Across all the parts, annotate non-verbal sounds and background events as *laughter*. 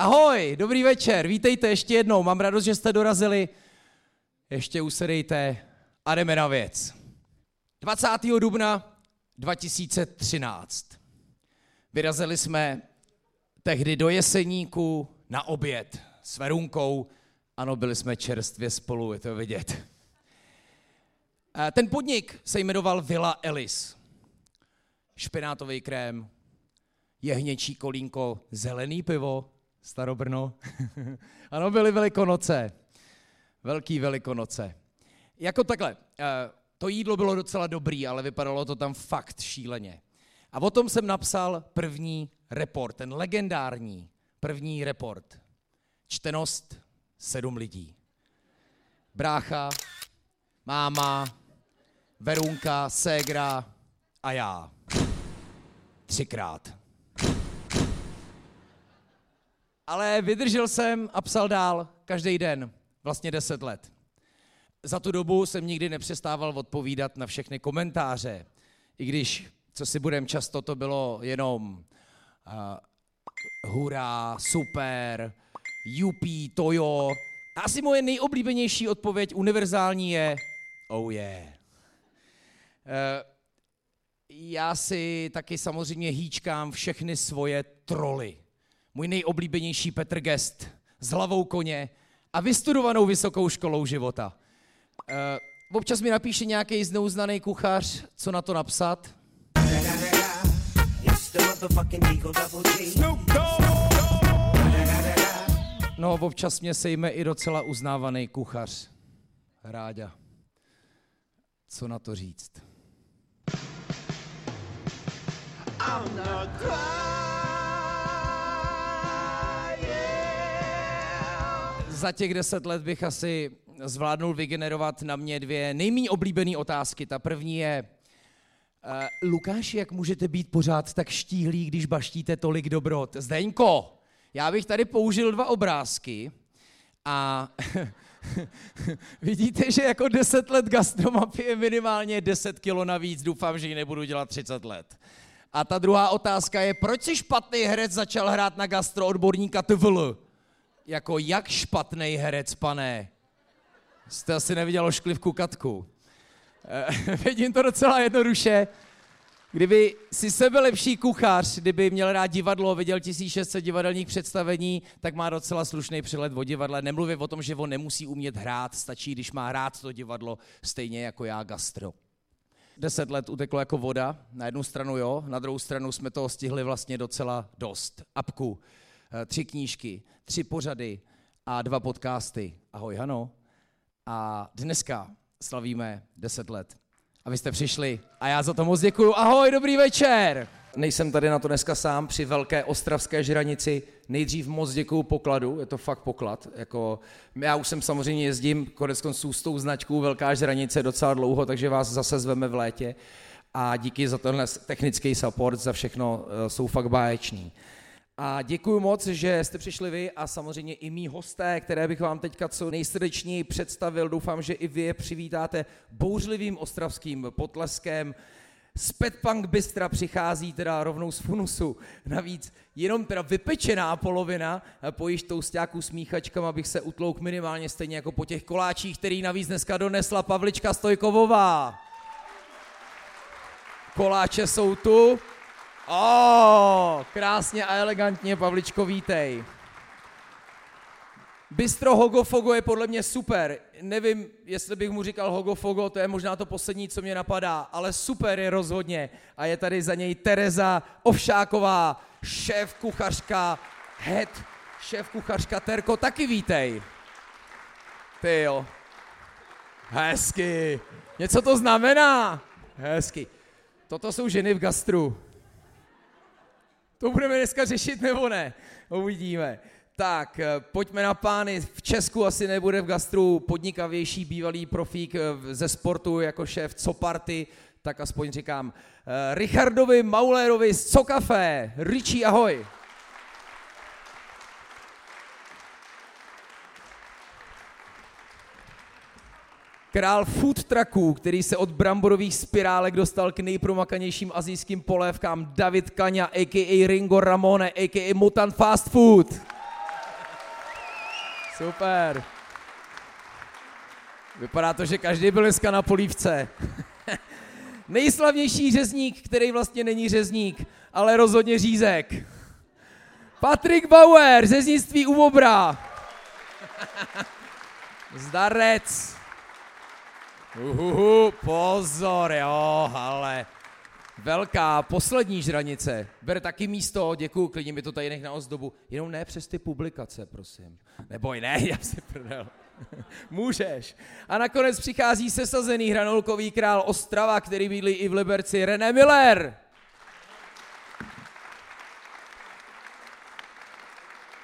Ahoj, dobrý večer, vítejte ještě jednou, mám radost, že jste dorazili. Ještě usedejte a jdeme na věc. 20. dubna 2013. Vyrazili jsme tehdy do Jeseníku na oběd s Verunkou. Ano, byli jsme čerstvě spolu, je to vidět. Ten podnik se jmenoval Villa Ellis. Špenátový krém, jehněčí kolínko, zelený pivo, Starobrno. *laughs* ano, byly velikonoce. Velký velikonoce. Jako takhle, eh, to jídlo bylo docela dobrý, ale vypadalo to tam fakt šíleně. A o tom jsem napsal první report, ten legendární první report. Čtenost sedm lidí. Brácha, máma, Verunka, Ségra a já. Třikrát. Ale vydržel jsem a psal dál každý den, vlastně deset let. Za tu dobu jsem nikdy nepřestával odpovídat na všechny komentáře, i když, co si budem často, to bylo jenom uh, hurá, super, jupi, tojo. A asi moje nejoblíbenější odpověď univerzální je oh yeah. Uh, já si taky samozřejmě hýčkám všechny svoje troly můj nejoblíbenější Petr Gest s hlavou koně a vystudovanou vysokou školou života. Uh, občas mi napíše nějaký zneuznaný kuchař, co na to napsat. No, občas mě sejme i docela uznávaný kuchař. Ráďa. Co na to říct? I'm not za těch deset let bych asi zvládnul vygenerovat na mě dvě nejméně oblíbené otázky. Ta první je, uh, Lukáši, jak můžete být pořád tak štíhlý, když baštíte tolik dobrot? Zdeňko, já bych tady použil dva obrázky a *laughs* vidíte, že jako deset let gastromapie je minimálně 10 kilo navíc, doufám, že ji nebudu dělat 30 let. A ta druhá otázka je, proč si špatný herec začal hrát na gastroodborníka TVL? Jako jak špatný herec, pane. Jste asi neviděl ošklivku Katku. Eh, *laughs* vidím to docela jednoduše. Kdyby si sebe lepší kuchař, kdyby měl rád divadlo, viděl 1600 divadelních představení, tak má docela slušný přehled o divadle. Nemluvím o tom, že on nemusí umět hrát, stačí, když má rád to divadlo, stejně jako já gastro. Deset let uteklo jako voda, na jednu stranu jo, na druhou stranu jsme toho stihli vlastně docela dost. Apku, Eh, tři knížky, tři pořady a dva podcasty. Ahoj, Hano. A dneska slavíme 10 let. A vy jste přišli a já za to moc děkuju. Ahoj, dobrý večer! Nejsem tady na to dneska sám při velké ostravské žranici. Nejdřív moc děkuju pokladu, je to fakt poklad. Jako, já už jsem samozřejmě jezdím konec konců s tou značkou Velká žranice docela dlouho, takže vás zase zveme v létě. A díky za tenhle technický support, za všechno eh, jsou fakt báječní. A děkuji moc, že jste přišli vy a samozřejmě i mý hosté, které bych vám teďka co nejsrdečněji představil. Doufám, že i vy je přivítáte bouřlivým ostravským potleskem. Z Petpunk Bystra přichází teda rovnou z Funusu. Navíc jenom teda vypečená polovina po již toustáku smíchačkám, abych se utlouk minimálně stejně jako po těch koláčích, který navíc dneska donesla Pavlička Stojkovová. Koláče jsou tu, Oh, krásně a elegantně, Pavličko, vítej. Bistro Hogofogo je podle mě super. Nevím, jestli bych mu říkal Hogofogo, to je možná to poslední, co mě napadá, ale super je rozhodně. A je tady za něj Tereza Ovšáková, šéf kuchařka, head, šéf kuchařka Terko, taky vítej. Ty jo. Hezky. Něco to znamená. Hezky. Toto jsou ženy v gastru. To budeme dneska řešit nebo ne? Uvidíme. Tak, eh, pojďme na pány. V Česku asi nebude v gastru podnikavější bývalý profík eh, ze sportu jako šéf Coparty, tak aspoň říkám eh, Richardovi Maulerovi z Cokafé. Richie, ahoj. Král food trucků, který se od bramborových spirálek dostal k nejpromakanějším azijským polévkám, David Kaňa, a.k.a. Ringo Ramone, a.k.a. Mutant Fast Food. Super. Vypadá to, že každý byl dneska na polívce. *laughs* Nejslavnější řezník, který vlastně není řezník, ale rozhodně řízek. Patrik Bauer, řeznictví u Obra. *laughs* Zdarec. Uhuhu, pozor, jo, ale velká, poslední žranice. Ber taky místo, děkuju, klidně mi to tady nech na ozdobu. Jenom ne přes ty publikace, prosím. Neboj, ne, *laughs* já si prdel. *laughs* Můžeš. A nakonec přichází sesazený hranolkový král Ostrava, který bydlí i v Liberci, René Miller.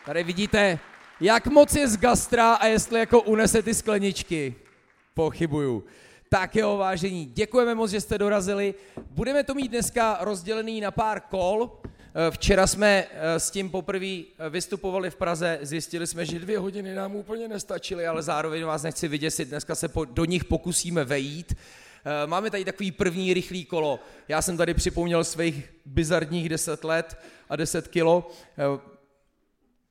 Tady vidíte, jak moc je z gastra a jestli jako unese ty skleničky. Pochybuju. Tak jo, vážení, děkujeme moc, že jste dorazili. Budeme to mít dneska rozdělený na pár kol. Eh, včera jsme eh, s tím poprvé eh, vystupovali v Praze, zjistili jsme, že dvě hodiny nám úplně nestačily, ale zároveň vás nechci vyděsit, dneska se do nich pokusíme vejít. Máme tady takový první rychlý kolo. Já jsem tady připomněl svých bizarních 10 let a 10 kilo.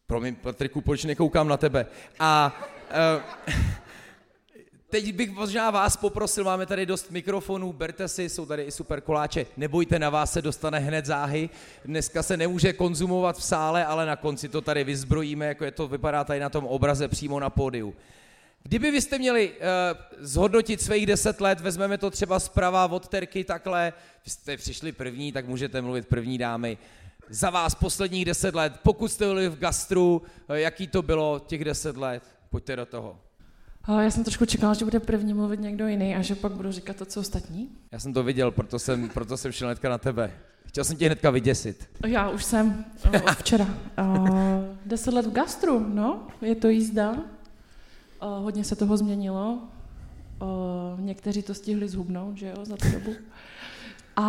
Promiň, Patriku, proč nekoukám na tebe? A *laughs* Teď bych možná vás poprosil, máme tady dost mikrofonů, berte si, jsou tady i super koláče, nebojte, na vás se dostane hned záhy. Dneska se nemůže konzumovat v sále, ale na konci to tady vyzbrojíme, jako je to vypadá tady na tom obraze přímo na pódiu. Kdyby vy jste měli uh, zhodnotit svých deset let, vezmeme to třeba zprava od terky takhle, vy jste přišli první, tak můžete mluvit první dámy. Za vás posledních deset let, pokud jste byli v gastru, uh, jaký to bylo těch deset let? Pojďte do toho. Já jsem trošku čekala, že bude první mluvit někdo jiný a že pak budu říkat to, co ostatní. Já jsem to viděl, proto jsem, proto jsem šel hnedka na tebe. Chtěl jsem tě hnedka vyděsit. Já už jsem včera. deset let v gastru, no, je to jízda. hodně se toho změnilo. někteří to stihli zhubnout, že jo, za tu dobu. A,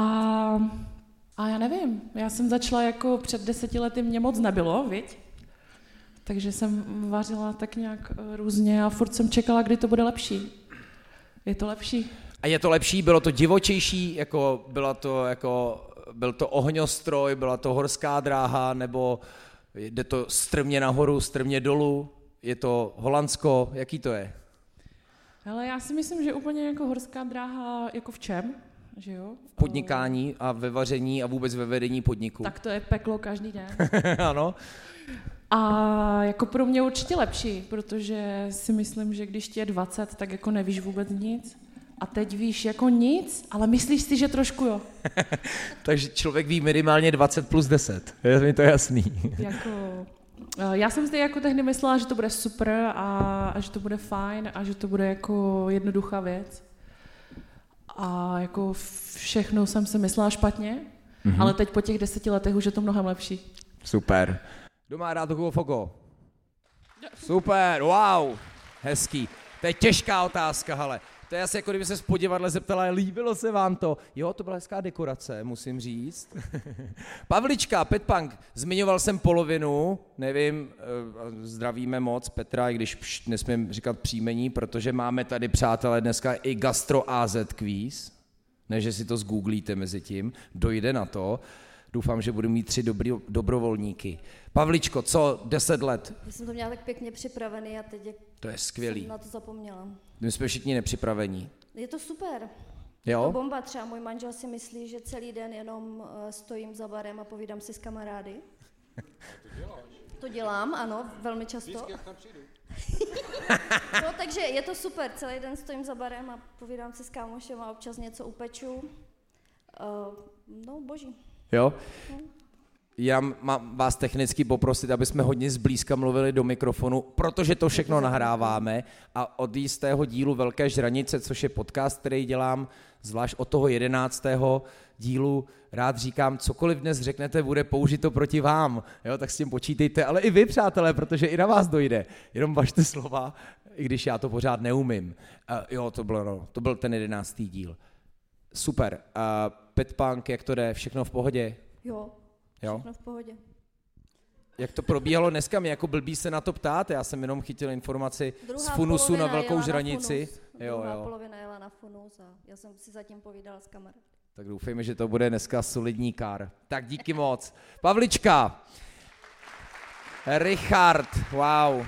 a já nevím, já jsem začala jako před deseti lety, mě moc nebylo, viď? Takže jsem vařila tak nějak eh, různě a furt jsem čekala, kdy to bude lepší. Je to lepší. A je to lepší? Bylo to divočejší? Jako, byla to, jako, byl to ohňostroj, byla to horská dráha, nebo jde to strmě nahoru, strmě dolů? Je to Holandsko? Jaký to je? Ale já si myslím, že úplně jako horská dráha, jako v čem? Že jo? V podnikání a ve vaření a vůbec ve vedení podniku. Tak to je peklo každý den. *laughs* ano. A jako pro mě určitě lepší, protože si myslím, že když ti je 20, tak jako nevíš vůbec nic. A teď víš jako nic, ale myslíš si, že trošku jo. *laughs* Takže člověk ví minimálně 20 plus 10. Je mi to jasný. *laughs* jako, eh, já jsem si jako tehdy myslela, že to bude super a, a že to bude fajn a že to bude jako jednoduchá věc. A jako všechno jsem si myslela špatně, mm-hmm. ale teď po těch deseti letech už je to mnohem lepší. Super. Kdo má rád Hugo Fogo? Super, wow, hezký. To je těžká otázka, ale to je asi jako kdyby se z zeptala, líbilo se vám to? Jo, to byla hezká dekorace, musím říct. *laughs* Pavlička, Petpunk, zmiňoval jsem polovinu, nevím, eh, zdravíme moc Petra, i když pš, nesmím říkat příjmení, protože máme tady, přátelé, dneska i Gastro AZ quiz, ne, že si to zgooglíte mezi tím, dojde na to. Doufám, že budu mít tři dobrý, dobrovolníky. Pavličko, co deset let? Já jsem to měla tak pěkně připravený a teď je, to je skvělý. jsem na to zapomněla. My jsme všichni nepřipravení. Je to super. Jo? Je to bomba. Třeba můj manžel si myslí, že celý den jenom uh, stojím za barem a povídám si s kamarády. to děláš? To dělám, ano, velmi často. Vždycky, jak tam přijdu. *laughs* no, takže je to super. Celý den stojím za barem a povídám si s kámošem a občas něco upeču. Uh, no, boží. Jo? Já mám vás technicky poprosit, aby jsme hodně zblízka mluvili do mikrofonu, protože to všechno nahráváme a od jistého dílu Velké žranice, což je podcast, který dělám, zvlášť od toho jedenáctého dílu, rád říkám, cokoliv dnes řeknete, bude použito proti vám, jo, tak s tím počítejte, ale i vy, přátelé, protože i na vás dojde, jenom vašte slova, i když já to pořád neumím. Uh, jo, to, bylo, no, to byl ten jedenáctý díl. Super. Uh, Petpunk, jak to jde? Všechno v pohodě? Jo, jo? všechno v pohodě. Jak to probíhalo dneska? Mě jako blbý se na to ptát, já jsem jenom chytil informaci Druhá z Funusu na velkou žranici. Na jo, Druhá jo. polovina jela na Funus a já jsem si zatím povídala s kamarádem. Tak doufejme, že to bude dneska solidní kar. Tak díky *laughs* moc. Pavlička. Richard, wow.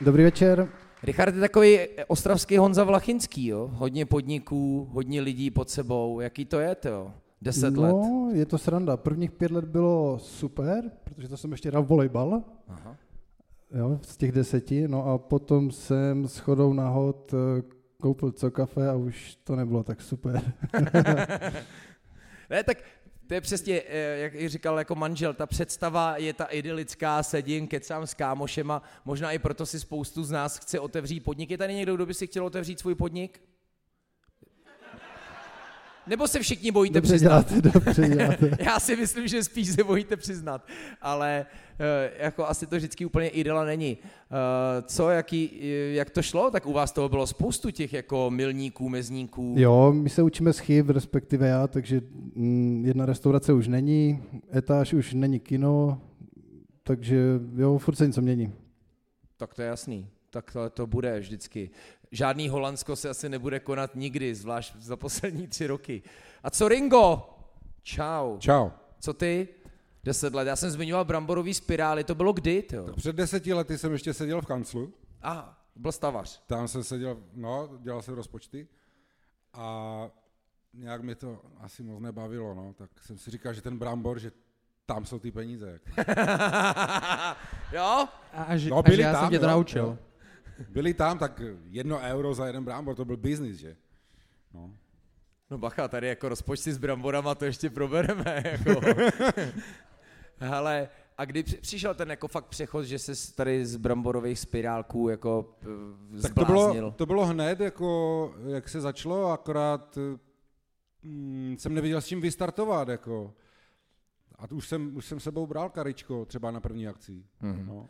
Dobrý večer. Richard je takový ostravský Honza Vlachinský, jo? Hodně podniků, hodně lidí pod sebou. Jaký to je, to? Deset no, let. No, je to sranda. Prvních pět let bylo super, protože to jsem ještě hrál volejbal. Aha. Jo, z těch deseti. No a potom jsem s chodou náhod eh, koupil co kafe a už to nebylo tak super. *laughs* *laughs* ne, tak to je přesně, eh, jak říkal jako manžel, ta představa je ta idylická, sedím, kecám s kámošema, možná i proto si spoustu z nás chce otevřít podnik. Je tady někdo, kdo by si chtěl otevřít svůj podnik? Nebo se všichni bojíte dobře přiznat? Děláte, dobře *laughs* děláte. Já si myslím, že spíš se bojíte přiznat, ale uh, jako asi to vždycky úplně ideala není. Uh, co, jaký, jak to šlo? Tak u vás toho bylo spoustu těch jako milníků, mezníků. Jo, my se učíme z chyb, respektive já, takže mm, jedna restaurace už není, etáž už není kino, takže jo, furt se něco mění. Tak to je jasný tak to, to bude vždycky. Žádný Holandsko se asi nebude konat nikdy, zvlášť za poslední tři roky. A co Ringo? Čau. Čau. Co ty? Deset let. Já jsem zmiňoval bramborový spirály, to bylo kdy? Tyjo? Před deseti lety jsem ještě seděl v kanclu. A, byl stavař. Tam jsem seděl, no, dělal jsem rozpočty a nějak mi to asi moc nebavilo, no, tak jsem si říkal, že ten brambor, že tam jsou ty peníze. Jako. *laughs* jo? A, a, že, no, a že já tam, jsem tě to jo, naučil. Jo byli tam, tak jedno euro za jeden brambor, to byl biznis, že? No. No bacha, tady jako rozpočty s bramborama to ještě probereme, *laughs* jako. Ale a kdy přišel ten jako fakt přechod, že se tady z bramborových spirálků jako zbláznil? Tak to bylo, to bylo hned, jako, jak se začalo, akorát hm, jsem nevěděl, s čím vystartovat, jako. A už jsem, už jsem sebou bral karičko, třeba na první akci. Mm-hmm. No.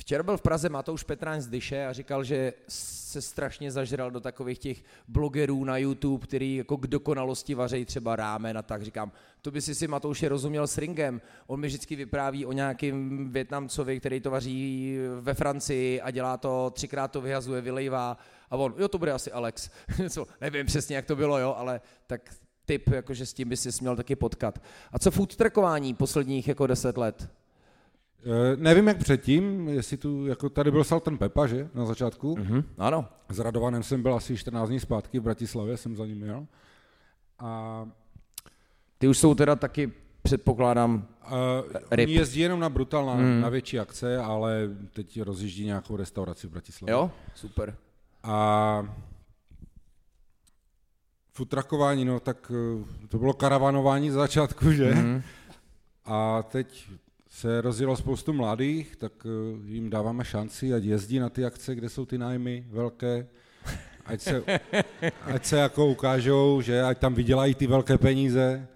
Včera byl v Praze Matouš Petráň z Dyše a říkal, že se strašně zažral do takových těch blogerů na YouTube, který jako k dokonalosti vařejí třeba rámen a tak. Říkám, to by si si Matouše rozuměl s ringem. On mi vždycky vypráví o nějakém Větnamcovi, který to vaří ve Francii a dělá to, třikrát to vyhazuje, vylejvá. A on, jo, to bude asi Alex. *laughs* Co, nevím přesně, jak to bylo, jo, ale tak typ, jakože s tím by si měl taky potkat. A co food trackování posledních jako deset let? Eh, nevím, jak předtím, jestli tu, jako tady byl Salten Pepa, že, na začátku. Mm-hmm, ano. S Radovanem jsem byl asi 14 dní zpátky v Bratislavě, jsem za ním jel. A... Ty už jsou teda taky, předpokládám, uh, ryb. jezdí jenom na Brutal, na, mm. na větší akce, ale teď rozjíždí nějakou restauraci v Bratislavě. Jo, super. A futrakování, no tak eh, to bylo karavanování z začátku, že? Mm. A teď se rozjelo spoustu mladých, tak eh, jim dáváme šanci, ať jezdí na ty akce, kde jsou ty nájmy velké, ať se, *laughs* ať se jako ukážou, že ať tam vydělají ty velké peníze.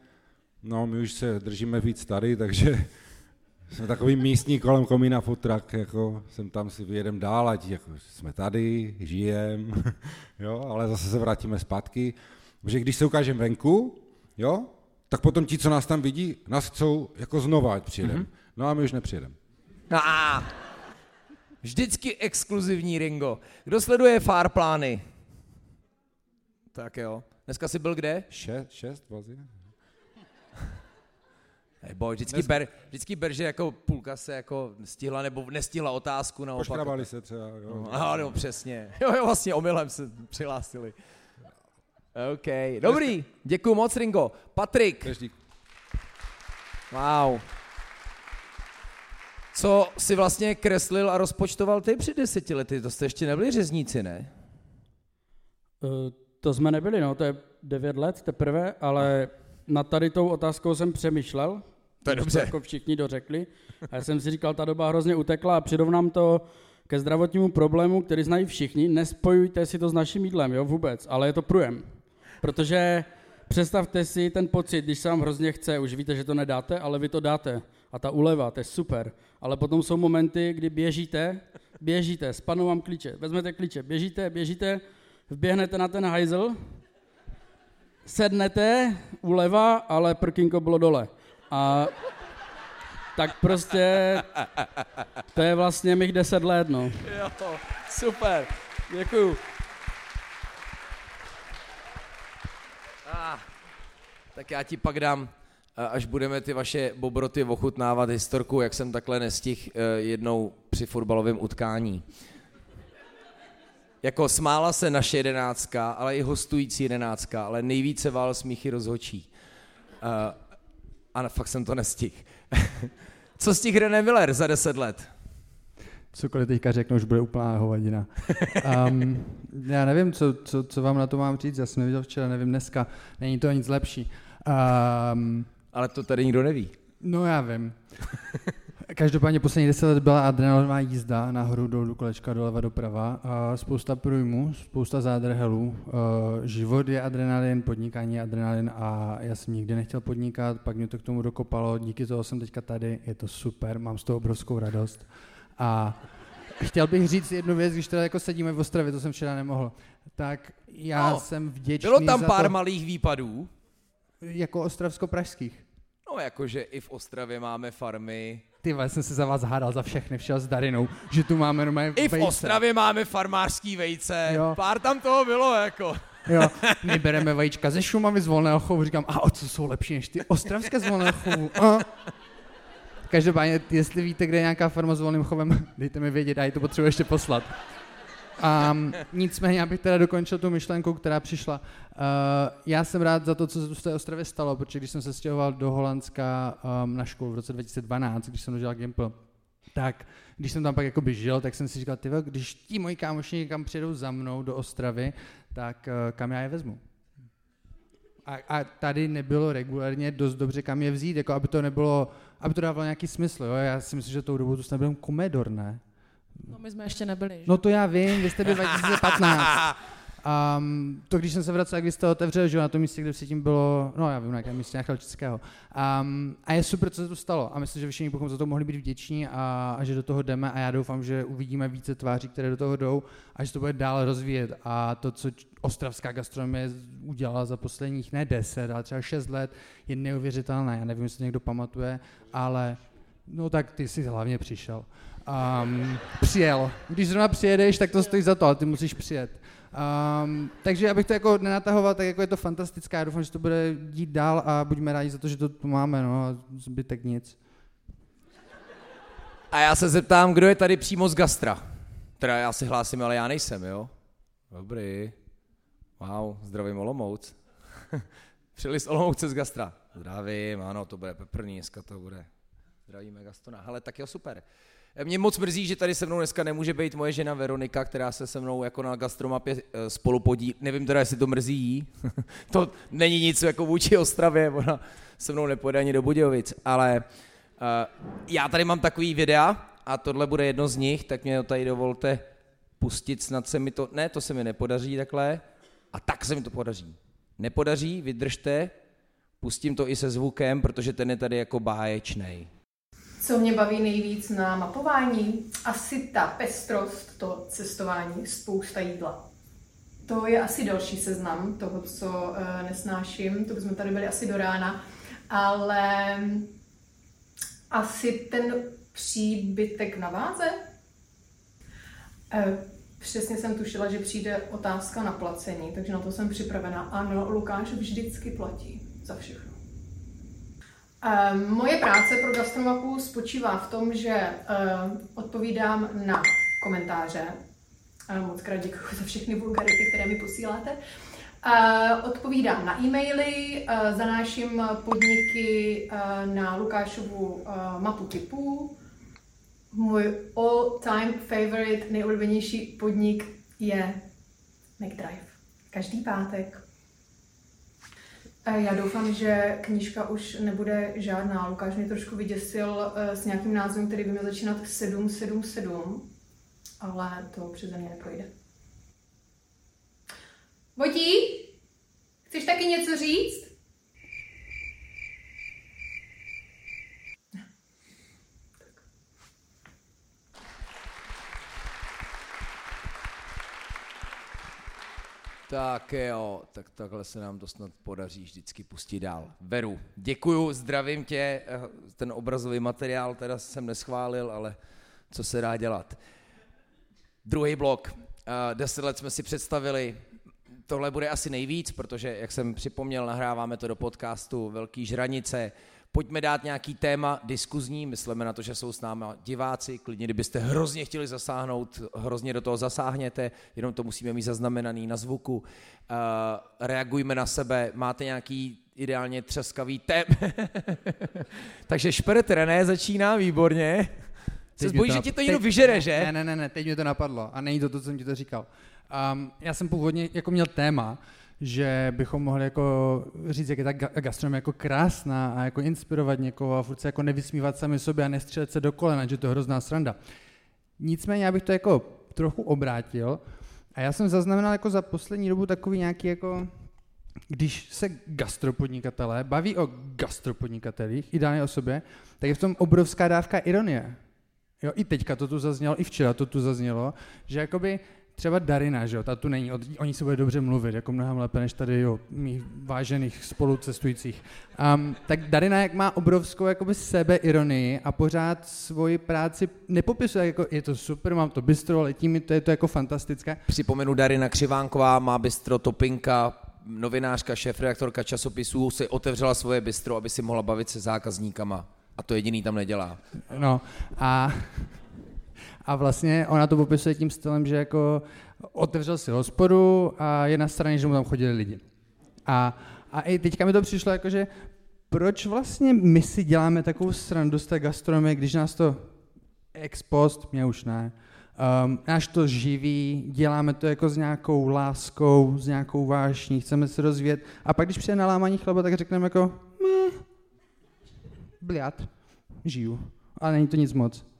No, my už se držíme víc tady, takže *laughs* jsme takový místní kolem komína futrak, jako jsem tam si vyjedem dál, ať jako jsme tady, žijem, *laughs* jo, ale zase se vrátíme zpátky, protože když se ukážeme venku, jo, tak potom ti, co nás tam vidí, nás chcou jako znova, ať přijedeme. Mm-hmm. No a my už nepřijedeme. Ah, vždycky exkluzivní Ringo. Kdo sleduje far plány? Tak jo. Dneska jsi byl kde? Šest, šest vlastně. Hey boy, vždycky, Dnes... ber, vždycky ber, že jako půlka se jako stihla nebo nestihla otázku naopak. Poškrabali se třeba, jo. No, ano, no, přesně. Jo, jo, vlastně omylem se přihlásili. OK, dobrý, děkuji moc, Ringo. Patrik. Wow. Co si vlastně kreslil a rozpočtoval ty před deseti lety? To jste ještě nebyli řezníci, ne? Uh, to jsme nebyli, no, to je devět let teprve, ale nad tady tou otázkou jsem přemýšlel. To je dobře. Jako všichni dořekli. A já jsem si říkal, ta doba hrozně utekla a přirovnám to ke zdravotnímu problému, který znají všichni. Nespojujte si to s naším jídlem, jo, vůbec, ale je to průjem. Protože představte si ten pocit, když se vám hrozně chce, už víte, že to nedáte, ale vy to dáte. A ta uleva, to je super. Ale potom jsou momenty, kdy běžíte, běžíte, spadnou vám klíče, vezmete klíče, běžíte, běžíte, vběhnete na ten hajzl, sednete, uleva, ale prkinko bylo dole. A tak prostě to je vlastně mých deset let, no. Jo, super, děkuju. Ah, tak já ti pak dám, až budeme ty vaše bobroty ochutnávat historku, jak jsem takhle nestih eh, jednou při fotbalovém utkání. Jako smála se naše jedenáctka, ale i hostující jedenáctka, ale nejvíce vál smíchy rozhočí. Uh, a fakt jsem to nestihl. *laughs* Co stihl René Miller za deset let? Cokoliv teďka řeknu, už bude úplná hovadina. Um, já nevím, co, co, co vám na to mám říct, já jsem neviděl včera, nevím dneska, není to nic lepší. Um, Ale to tady nikdo neví. No já vím. Každopádně poslední deset let byla adrenalinová jízda nahoru, dolů, kolečka, doleva, doprava. A spousta průjmů, spousta zádrhelů. Život je adrenalin, podnikání je adrenalin a já jsem nikdy nechtěl podnikat, pak mě to k tomu dokopalo, díky toho jsem teďka tady, je to super, mám z toho obrovskou radost. A chtěl bych říct jednu věc, když teda jako sedíme v Ostravě, to jsem včera nemohl, tak já No, jsem vděčný Bylo tam pár to, malých výpadů. jako ostravsko-pražských. No jakože i v Ostravě máme farmy. Ty vole, jsem se za vás hádal za všechny, všel s Darinou, že tu máme normálně I v vejce. Ostravě máme farmářský vejce. Jo. Pár tam toho bylo jako. Jo, *laughs* my bereme vajíčka ze Šumavy z volného chovu, říkám, a o co jsou lepší než ty ostravské z volného chovu? A. Každopádně, jestli víte, kde je nějaká farma s volným chovem, *laughs* dejte mi vědět, já ji to potřebuji ještě poslat. Um, nicméně, abych teda dokončil tu myšlenku, která přišla. Uh, já jsem rád za to, co se v té Ostravě stalo, protože když jsem se stěhoval do Holandska um, na školu v roce 2012, když jsem dodělal Gimple, tak když jsem tam pak jakoby žil, tak jsem si říkal, ty když ti moji kámoši někam přijedou za mnou do Ostravy, tak uh, kam já je vezmu? A, a tady nebylo regulárně dost dobře, kam je vzít, jako aby to nebylo, aby to dávalo nějaký smysl, jo? Já si myslím, že tou dobou to snad byl komedor, ne? No my jsme ještě nebyli, že? No to já vím, vy jste byl 2015. Um, to, když jsem se vracel, když jste otevřel, že na tom místě, kde předtím bylo, no já vím, na jakém místě, nějakého českého. Um, a je super, co se tu stalo. A myslím, že všichni bychom za to mohli být vděční a, a, že do toho jdeme. A já doufám, že uvidíme více tváří, které do toho jdou a že to bude dál rozvíjet. A to, co ostravská gastronomie udělala za posledních ne 10, ale třeba 6 let, je neuvěřitelné. Já nevím, jestli to někdo pamatuje, ale no tak ty jsi hlavně přišel. Um, přijel. Když zrovna přijedeš, tak to stojí za to, ale ty musíš přijet. Um, takže abych to jako nenatahoval, tak jako je to fantastická, já doufám, že to bude dít dál a buďme rádi za to, že to tu máme, no a zbytek nic. A já se zeptám, kdo je tady přímo z gastra. Teda já si hlásím, ale já nejsem, jo? Dobrý. Wow, zdravím Olomouc. *laughs* Přijeli z Olomouce z gastra. Zdravím, ano, to bude peprný, dneska to bude. Zdravíme Gastona. Hele, tak jo, super. Mě moc mrzí, že tady se mnou dneska nemůže být moje žena Veronika, která se se mnou jako na gastromapě eh, spolu podí. Nevím teda, jestli to mrzí jí. *laughs* to není nic jako vůči Ostravě, ona se mnou nepojede ani do Budějovic, ale uh, já tady mám takový videa a tohle bude jedno z nich, tak mě tady dovolte pustit, snad se mi to, ne, to se mi nepodaří takhle, a tak se mi to podaří. Nepodaří, vydržte, pustím to i se zvukem, protože ten je tady jako báječnej. Co mě baví nejvíc na mapování? Asi ta pestrost, to cestování, spousta jídla. To je asi další seznam toho, co uh, nesnáším. To bychom tady byli asi do rána. Ale asi ten příbytek na váze. Uh, přesně jsem tušila, že přijde otázka na placení, takže na to jsem připravena. Ano, Lukáš vždycky platí za všechno. Uh, moje práce pro Gastromapu spočívá v tom, že uh, odpovídám na komentáře. Moc krát děkuji *laughs* za všechny vulgarity, které mi posíláte. Uh, odpovídám na e-maily, zanáším podniky na Lukášovu mapu typů. Můj all-time favorite, nejoblíbenější podnik je McDrive. Každý pátek já doufám, že knížka už nebude žádná. Lukáš mě trošku vyděsil s nějakým názvem, který by měl začínat 777, ale to přeze mě neprojde. Vojtí, chceš taky něco říct? Tak jo, tak takhle se nám to snad podaří vždycky pustit dál. Veru, děkuju, zdravím tě, ten obrazový materiál teda jsem neschválil, ale co se dá dělat. Druhý blok, deset let jsme si představili, tohle bude asi nejvíc, protože, jak jsem připomněl, nahráváme to do podcastu Velký žranice, Pojďme dát nějaký téma diskuzní, myslíme na to, že jsou s námi diváci, klidně kdybyste hrozně chtěli zasáhnout, hrozně do toho zasáhněte, jenom to musíme mít zaznamenaný na zvuku. Uh, reagujme na sebe, máte nějaký ideálně třeskavý tém. *laughs* Takže špert René začíná výborně. Se Teď mě bojí, to že ti to někdo teď- vyžere, že? Ne, ne, ne, ne, teď mě to napadlo a není to to, co jsem ti to říkal. Um, já jsem původně jako měl téma, že bychom mohli jako říct, jak je ta ga- gastronomie jako krásná a jako inspirovat někoho a furt se jako nevysmívat sami sobě a nestřelit se do kolena, že to je hrozná sranda. Nicméně já bych to jako trochu obrátil a já jsem zaznamenal jako za poslední dobu takový nějaký jako když se gastropodnikatelé baví o gastropodnikatelích, ideálně o sobě, tak je v tom obrovská dávka ironie. Jo, i teďka to tu zaznělo, i včera to tu zaznělo, že jakoby třeba Darina, že jo, ta tu není, o, o ní se bude dobře mluvit, jako mnohem lépe než tady, jo, mých vážených spolucestujících. Um, tak Darina jak má obrovskou jakoby sebeironii a pořád svoji práci nepopisuje jako, je to super, mám to bistro, letí mi to, je to jako fantastické. Připomenu Darina Křivánková, má bistro Topinka, novinářka, šéf-redaktorka časopisů, si otevřela svoje bistro, aby si mohla bavit se zákazníkama. A to jediný tam nedělá. No a, a vlastně ona to popisuje tím stylem, že jako otevřel si hospodu a je na straně, že mu tam chodili lidi. A, a i teďka mi to přišlo jako, že proč vlastně my si děláme takovou srandu z té gastronomie, když nás to ex post, mě už ne, um, nás to živí, děláme to jako s nějakou láskou, s nějakou vášní, chceme se rozvíjet a pak když přijde na lámaní chleba, tak řekneme jako, meh, bliat, žiju, ale není to nic moc.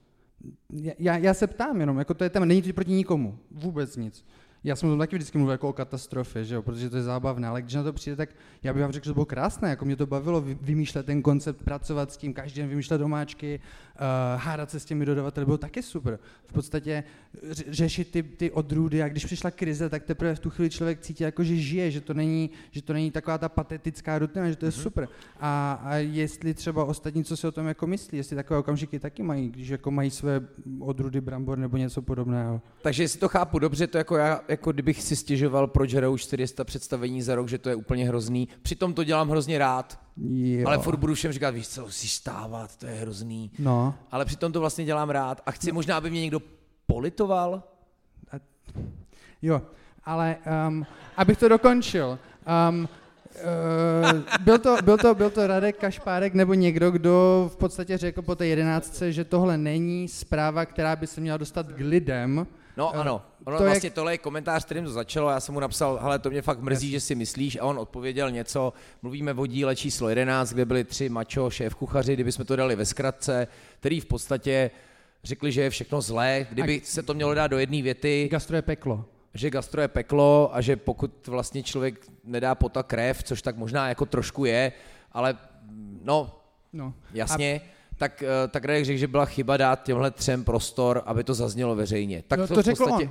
Já, já se ptám jenom, jako to je téma, není to proti nikomu, vůbec nic. Já jsem o tom taky vždycky mluvil jako o katastrofě, že jo, protože to je zábavné, ale když na to přijde, tak já bych vám řekl, že to bylo krásné, jako mě to bavilo vy- vymýšlet ten koncept, pracovat s tím, každý den vymýšlet domáčky, uh, hádat se s těmi dodavateli, bylo taky super. V podstatě ř- řešit ty, ty odrůdy a když přišla krize, tak teprve v tu chvíli člověk cítí jako, že žije, že to není, že to není taková ta patetická rutina, že to je super. A, a jestli třeba ostatní, co si o tom jako myslí, jestli takové okamžiky taky mají, když jako mají své odrůdy brambor nebo něco podobného. Takže jestli to chápu dobře, to jako já, jako kdybych si stěžoval, proč hraju 400 představení za rok, že to je úplně hrozný. Přitom to dělám hrozně rád, Jo. ale furt budu všem říkat, víš co, musíš stávat, to je hrozný. No, Ale přitom to vlastně dělám rád a chci možná, aby mě někdo politoval. jo, ale um, abych to dokončil, um, Uh, byl, to, byl, to, byl to Radek Kašpárek nebo někdo, kdo v podstatě řekl po té jedenáctce, že tohle není zpráva, která by se měla dostat k lidem. No Eh, ano, ono to je- vlastně tohle je komentář, kterým to začalo, já jsem mu napsal, hele, to mě fakt mrzí, že si myslíš, a on odpověděl něco, mluvíme o díle číslo 11, kde byli tři mačo šéf kuchaři, kdybychom to dali ve zkratce, který v podstatě řekli, že je všechno zlé, kdyby se to mělo dát do jedné věty, Gastro je peklo. že gastro je peklo a že pokud vlastně člověk nedá pota krev, což tak možná jako trošku je, ale no, No. jasně, tak, eh, tak Radek řekl, že byla chyba dát těmhle třem prostor, aby to zaznělo veřejně. Tak Jo, to, to v řekl podstatě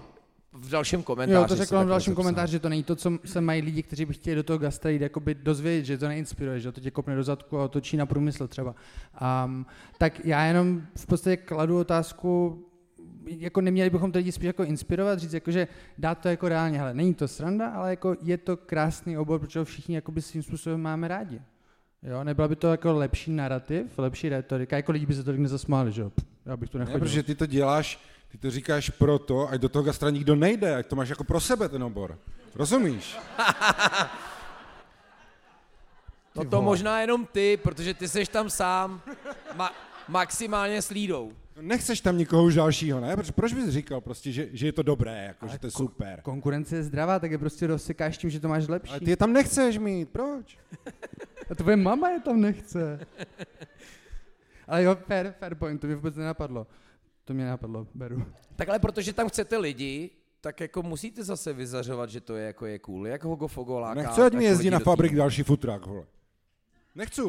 on. v dalším komentáři. Jo, to řekl v dalším komentáři, že to není to, co se mají lidi, kteří by chtěli do toho gastra jít jakoby dozvědět, že to neinspiruje, že to tě kopne do zadku a otočí na průmysl třeba. Um, tak já jenom v podstatě kladu otázku, jako neměli bychom to lidi spíš jako inspirovat, říct jako, že dát to jako reálně, hele, není to sranda, ale jako je to krásný obor, protože ho všichni jakoby svým způsobem máme rádi. Jo, nebyla by to jako lepší narrativ, lepší retorika, jako lidi by se tolik nezasmáli, že jo, já bych tu Ne, nechodil. protože ty to děláš, ty to říkáš proto, ať do toho gastra nikdo nejde, ať to máš jako pro sebe ten obor. Rozumíš? *laughs* No to možná jenom ty, protože ty seš tam sám, ma- maximálně s lídou. No Nechceš tam nikoho už dalšího, ne? Proč, proč bys říkal prostě, že, že je to dobré, jako, že to je super? Konkurence je zdravá, tak je prostě rozsekáš tím, že to máš lepší. Ale ty je tam nechceš mít, proč? *laughs* A tvoje mama je tam nechce. Ale jo, fair, fair point, to mě vůbec nenapadlo. To mě napadlo, beru. Takhle, protože tam chcete lidi, tak jako musíte zase vyzařovat, že to je jako je cool. Jak Hogo Fogo láká. Nechci, ať mi jezdí na fabrik další futrak, vole. Nechci.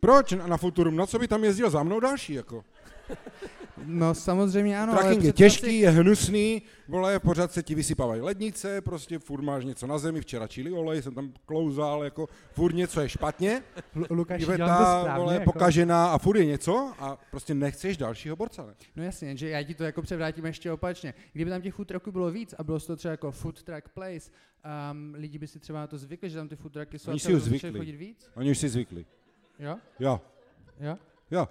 Proč na, na Futurum? Na co by tam jezdil za mnou další, jako? *laughs* No samozřejmě ano, Tracking je představ těžký, je hnusný, vole, pořád se ti vysypávají lednice, prostě furt máš něco na zemi, včera čili olej, jsem tam klouzal, jako furt něco je špatně, Si, Lu- Lukáši, dělám to iveta, správně, vole, jako. pokažená a furt je něco a prostě nechceš dalšího borca, ne? No jasně, že já ti to jako převrátím ještě opačně. Kdyby tam těch food trucků bylo víc a bylo to třeba jako food truck place, um, lidi by si třeba na to zvykli, že tam ty food trucky jsou Oni a si už zvykli. chodit víc. Oni už si zvykli. Jo? Jo. Jo? Jo.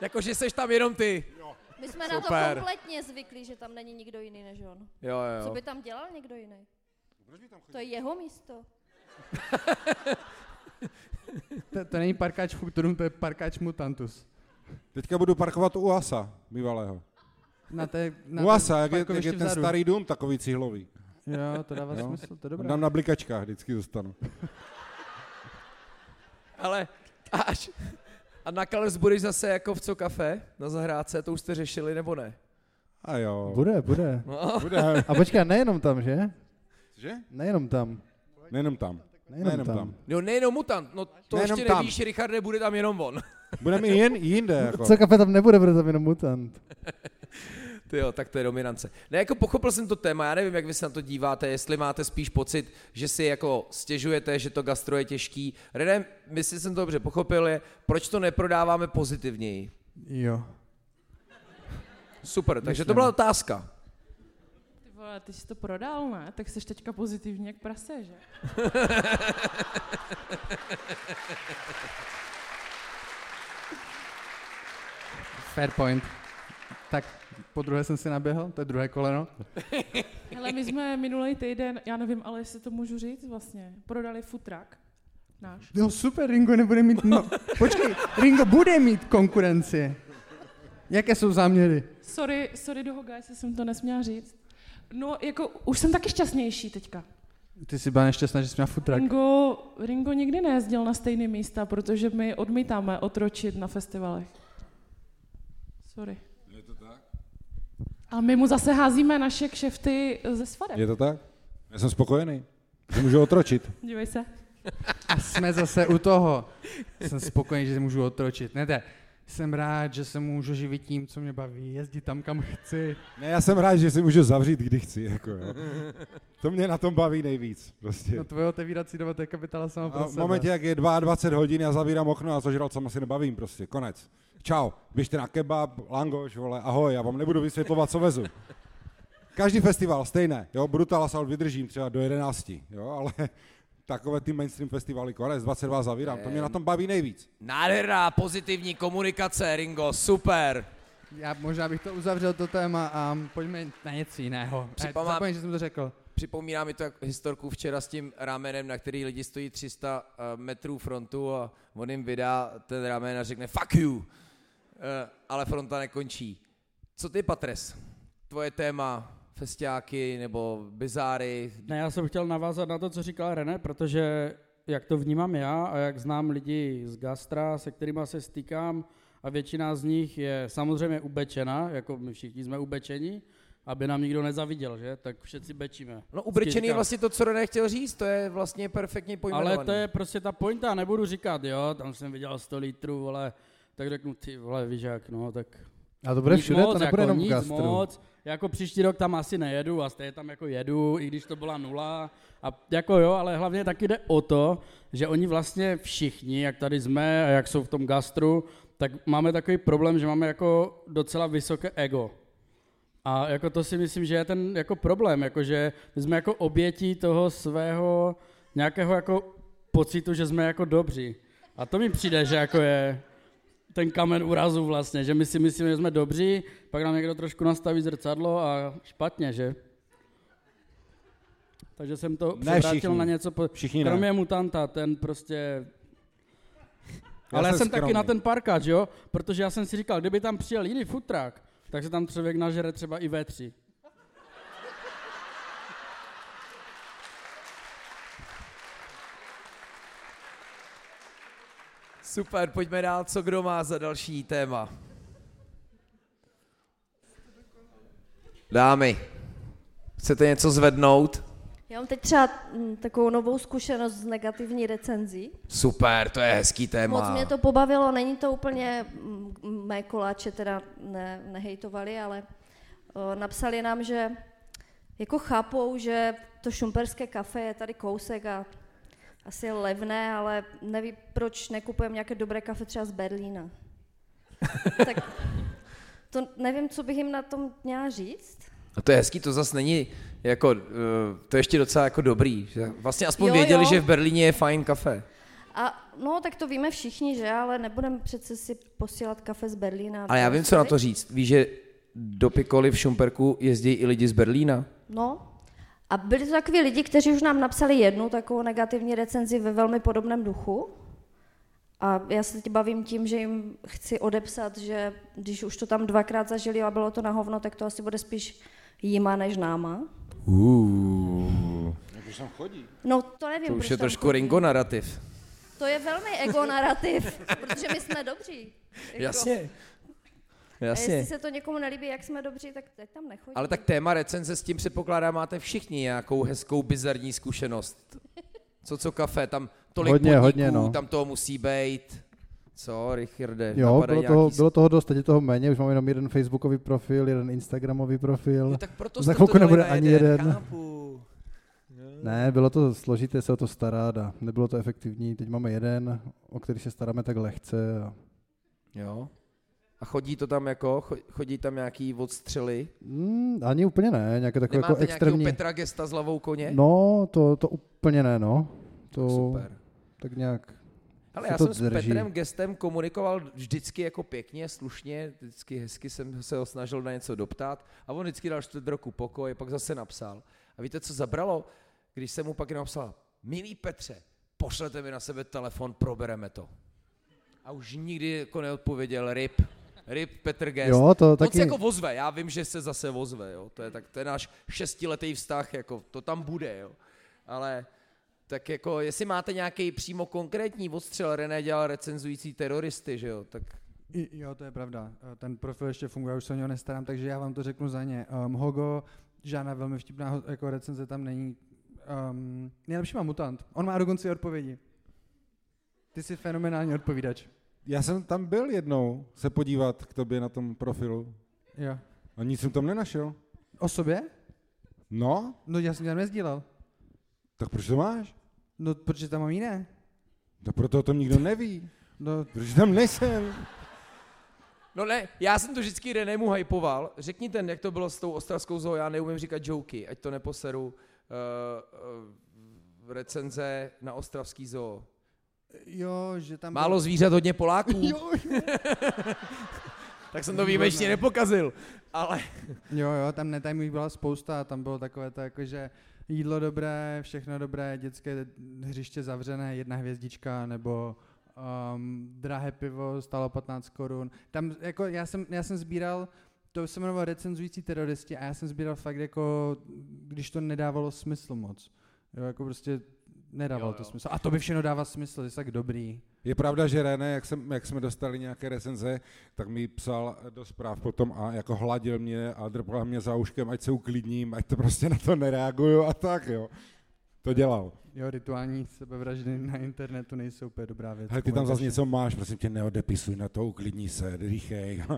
Jakože seš tam jenom ty. My jsme na Super. to kompletně zvyklí, že tam není nikdo jiný než on. Jo, Co jo. by tam dělal někdo jiný? To je jeho místo. *laughs* To, to není parkáč Futurum, to je parkáč Mutantus. Teďka budu parkovat u Asa, bývalého. Na té, na U Asa, jak je, jak je ten vzadu. starý dům, takový cihlový. Jo, to dává Jo. smysl, to je dobré. Tam na blikačkách vždycky zůstanu. Ale až... A na Colors budeš zase jako v co kafe na zahrádce, to už jste řešili nebo ne? A jo. Bude, bude. No. Bude. A počkej, nejenom tam, že? Že? Nejenom tam. Nejenom tam. Nejenom, Nejenom tam. tam. No nejenom mutant, no to Nejenom ještě tam. nevíš, Richarde, bude tam jenom on. Budeme i jen jinde. *laughs* Jako. Co kafe tam nebude, bude tam jenom mutant. *laughs* Ty jo, tak to je dominance. Ne, jako pochopil jsem to téma, já nevím, jak vy se na to díváte, jestli máte spíš pocit, že si jako stěžujete, že to gastro je těžký. René, myslím, jsem to dobře pochopil, je, proč to neprodáváme pozitivněji. Jo. Super, takže Myslím. to byla otázka. Ty vole, ty jsi to prodal, ne? Tak jsi teďka pozitivní jak prase, že? Fair point. Tak po druhé jsem si naběhl, to je druhé koleno. *laughs* Hele, my jsme minulý týden, já nevím, ale jestli to můžu říct vlastně, prodali futrak náš. Jo, super, Ringo nebude mít... No, *laughs* počkej, Ringo bude mít konkurenci. Jaké jsou záměry? Sorry, sorry do Hoga, jestli jsem to nesměla říct. No, jako, už jsem taky šťastnější teďka. Ty jsi byla nešťastná, že jsi měla futrak. Ringo, Ringo nikdy nejezdil na stejné místa, protože my odmítáme otročit na festivalech. Sorry. A my mu zase házíme naše kšefty ze svadeb. Je to tak? Já jsem spokojený. Že můžu otročit. Dívej se. A jsme zase u toho. Jsem spokojený, že se můžu otročit. Ne, ne. Jsem rád, že se můžu živit tím, co mě baví, jezdit tam, kam chci. Ne, já jsem rád, že si můžu zavřít, kdy chci. Jako, jo. To mě na tom baví nejvíc. Prostě. No tvoje otevírací doba, to je kapitala sama pro v sebe. momentě, jak je 22 hodin, já zavírám okno a zožralcem asi nebavím prostě, konec. Čau, běžte na kebab, langoš, vole, ahoj, já vám nebudu vysvětlovat, co vezu. Každý festival stejné, jo, Brutal Assault vydržím třeba do 11, jo, ale takové ty mainstream festivaly, konec, 22 zavírám, to mě na tom baví nejvíc. Nádherná pozitivní komunikace, Ringo, super. Já možná bych to uzavřel to téma a pojďme na něco jiného. Připomeň... Zapomeň, že jsem to řekl. Připomíná mi to jak historku včera s tím ramenem, na který lidi stojí 300 eh, metrů frontu a on jim vydá ten ramen a řekne fuck you. Eh, Ale fronta nekončí. Co ty, Patres? Tvoje téma, festiáky nebo bizáry? Ne, já jsem chtěl navázat na to, co říkal René, protože jak to vnímám já a jak znám lidi z gastra, se kterými se stýkám, a většina z nich je samozřejmě ubečena, jako my všichni jsme ubečeni, aby nám nikdo nezaviděl, že? Tak všetci bečíme. No ubrečený je vlastně to, co René chtěl říct, to je vlastně perfektně pojmenovaný. Ale to je prostě ta pointa, nebudu říkat, jo, tam jsem viděl 100 litrů, ale tak řeknu, ty vole, víš jak, no, tak A to bude všude, moc, to nebude jako, jenom nic gastru. moc, jako příští rok tam asi nejedu a stejně tam jako jedu, i když to byla nula. A jako jo, ale hlavně taky jde o to, že oni vlastně všichni, jak tady jsme a jak jsou v tom gastru, tak máme takový problém, že máme jako docela vysoké ego. A jako to si myslím, že je ten jako problém, jako že my jsme jako obětí toho svého nějakého jako pocitu, že jsme jako dobří. A to mi přijde, že jako je ten kamen úrazu vlastně, že my si myslíme, že jsme dobří, pak nám někdo trošku nastaví zrcadlo a špatně, že? Takže jsem to Ne převrátil všichni. na něco, po... Všichni ne. kromě mutanta, ten prostě... Já Ale já jsem jsem taky na ten parkáč, jo? Protože já jsem si říkal, kdyby tam přijel jiný futrák, tak se tam člověk nažere třeba i V3. Super, pojďme dál, co kdo má za další téma. Dámy, chcete něco zvednout? Já mám teď třeba mm, takovou novou zkušenost z negativní recenzí. Super, to je hezký téma. Moc mě to pobavilo, není to úplně mm, mé koláče, teda ne, nehejtovali, ale o, napsali nám, že jako chápou, že to šumperské kafe je tady kousek a asi levné, ale neví, proč nekupujeme nějaké dobré kafe třeba z Berlína. *laughs* tak to nevím, co bych jim na tom měla říct. A to je hezký, to zase není jako, uh, to je ještě docela jako dobrý. Že vlastně aspoň Jo, věděli, jo. že v Berlíně je fajn kafe. A no, tak to víme všichni, že? Ale nebudeme přece si posílat kafe z Berlína. Ale já vím, co na to říct. Víš, že do Pikoli v Šumperku jezdí i lidi z Berlína? No, a byli to takový lidi, kteří už nám napsali jednu takovou negativní recenzi ve velmi podobném duchu. A já se teď bavím tím, že jim chci odepsat, že když už to tam dvakrát zažili a bylo to na hovno, tak to asi bude spíš jima než náma. Uh, Jak už tam chodí. No to nevím. to už je trošku chodí. Ringo narrativ. To je velmi ego narrativ, *laughs* protože my jsme dobří. Jako. Jasně. A Jasně. jestli se to někomu nelíbí, jak jsme dobří, tak teď tam nechodí. Ale tak téma recenze s tím předpokládám, máte všichni nějakou hezkou bizarní zkušenost. Co co kafe, tam tolik Hodně, podniků, hodně, no. tam toho musí být. Co, Richarde? Jo, bylo toho, nějaký- bylo toho dost, teď je toho méně, už máme jenom jeden facebookový profil, jeden instagramový profil. Jo, tak proto Za chvilku nebude ani jeden. Chápu. Ne, bylo to složité se o to starat a nebylo to efektivní. Teď máme jeden, o který se staráme tak lehce. A... Jo. A chodí to tam jako, cho- chodí tam nějaký odstřely? Mm, ani úplně ne, nějaké takové Nemáte jako extrémní... Petra Gesta s hlavou koně? No, to, to úplně ne, no. To Super. tak nějak Ale já jsem s drží. Petrem Gestem komunikoval vždycky jako pěkně, slušně, vždycky hezky jsem se ho snažil na něco doptat a on vždycky dal čtvrt roku pokoj, pak zase napsal. A víte, co zabralo? Když jsem mu pak napsal, milý Petře, pošlete mi na sebe telefon, probereme to. A už nikdy jako neodpověděl RIP. RIP Petr Gest. Jo, to On taky... se jako vozve, já vím, že se zase vozve, jo. To je, tak, to je náš šestiletý vztah, jako to tam bude, jo. Ale tak jako, jestli máte nějaký přímo konkrétní odstřel, René dělal recenzující teroristy, že jo, tak I, jo, to je pravda. Eh, Ten profil ještě funguje, já už se o něho nestarám, takže já vám to řeknu za ně. Um, Hogo, žádná velmi vtipná jako recenze tam není. Um, nejlepší má mutant. On má dokonce odpovědi. Ty jsi fenomenální odpovídač. Já jsem tam byl jednou se podívat k tobě na tom profilu Jo. a nic jsem tam nenašel. O sobě? No, No já jsem tam nezdílel. tak proč to máš? No, protože tam mám jiné. Tak proto o tom nikdo neví. *laughs* No, Protože tam nejsem. No ne, já jsem to vždycky Renému hypoval. Řekni ten, jak to bylo s tou ostravskou zoo, já neumím říkat joky, ať to neposeru. Uh, uh, recenze na ostravský zoo. Jo, že tam... Málo zvířat, hodně Poláků. *laughs* Jo, *laughs* tak jsem to výjimečně nepokazil. Ale *laughs* jo, jo, tam netajmů byla spousta a tam bylo takové to jako, že jídlo dobré, všechno dobré, dětské hřiště zavřené, jedna hvězdička, nebo um, drahé pivo stálo 15 korun. Tam jako já jsem, já jsem sbíral, to se jmenovalo recenzující teroristi a já jsem sbíral fakt jako, když to nedávalo smysl moc. Jo, jako prostě nedávalo Jo, to jo. smysl. A to by všechno dává smysl, jsi tak dobrý. Je pravda, že René, jak, jsem, jak jsme dostali nějaké recenze, tak mi psal do zpráv potom a jako hladil mě a drpal mě za uškem, ať se uklidním, ať to prostě na to nereaguju a tak, jo. To dělal. Jo, rituální sebevraždy na internetu nejsou úplně dobrá věc. Hele, ty tam zase něco máš, prosím tě, neodepisuj na to, uklidni se, dýchej. *laughs*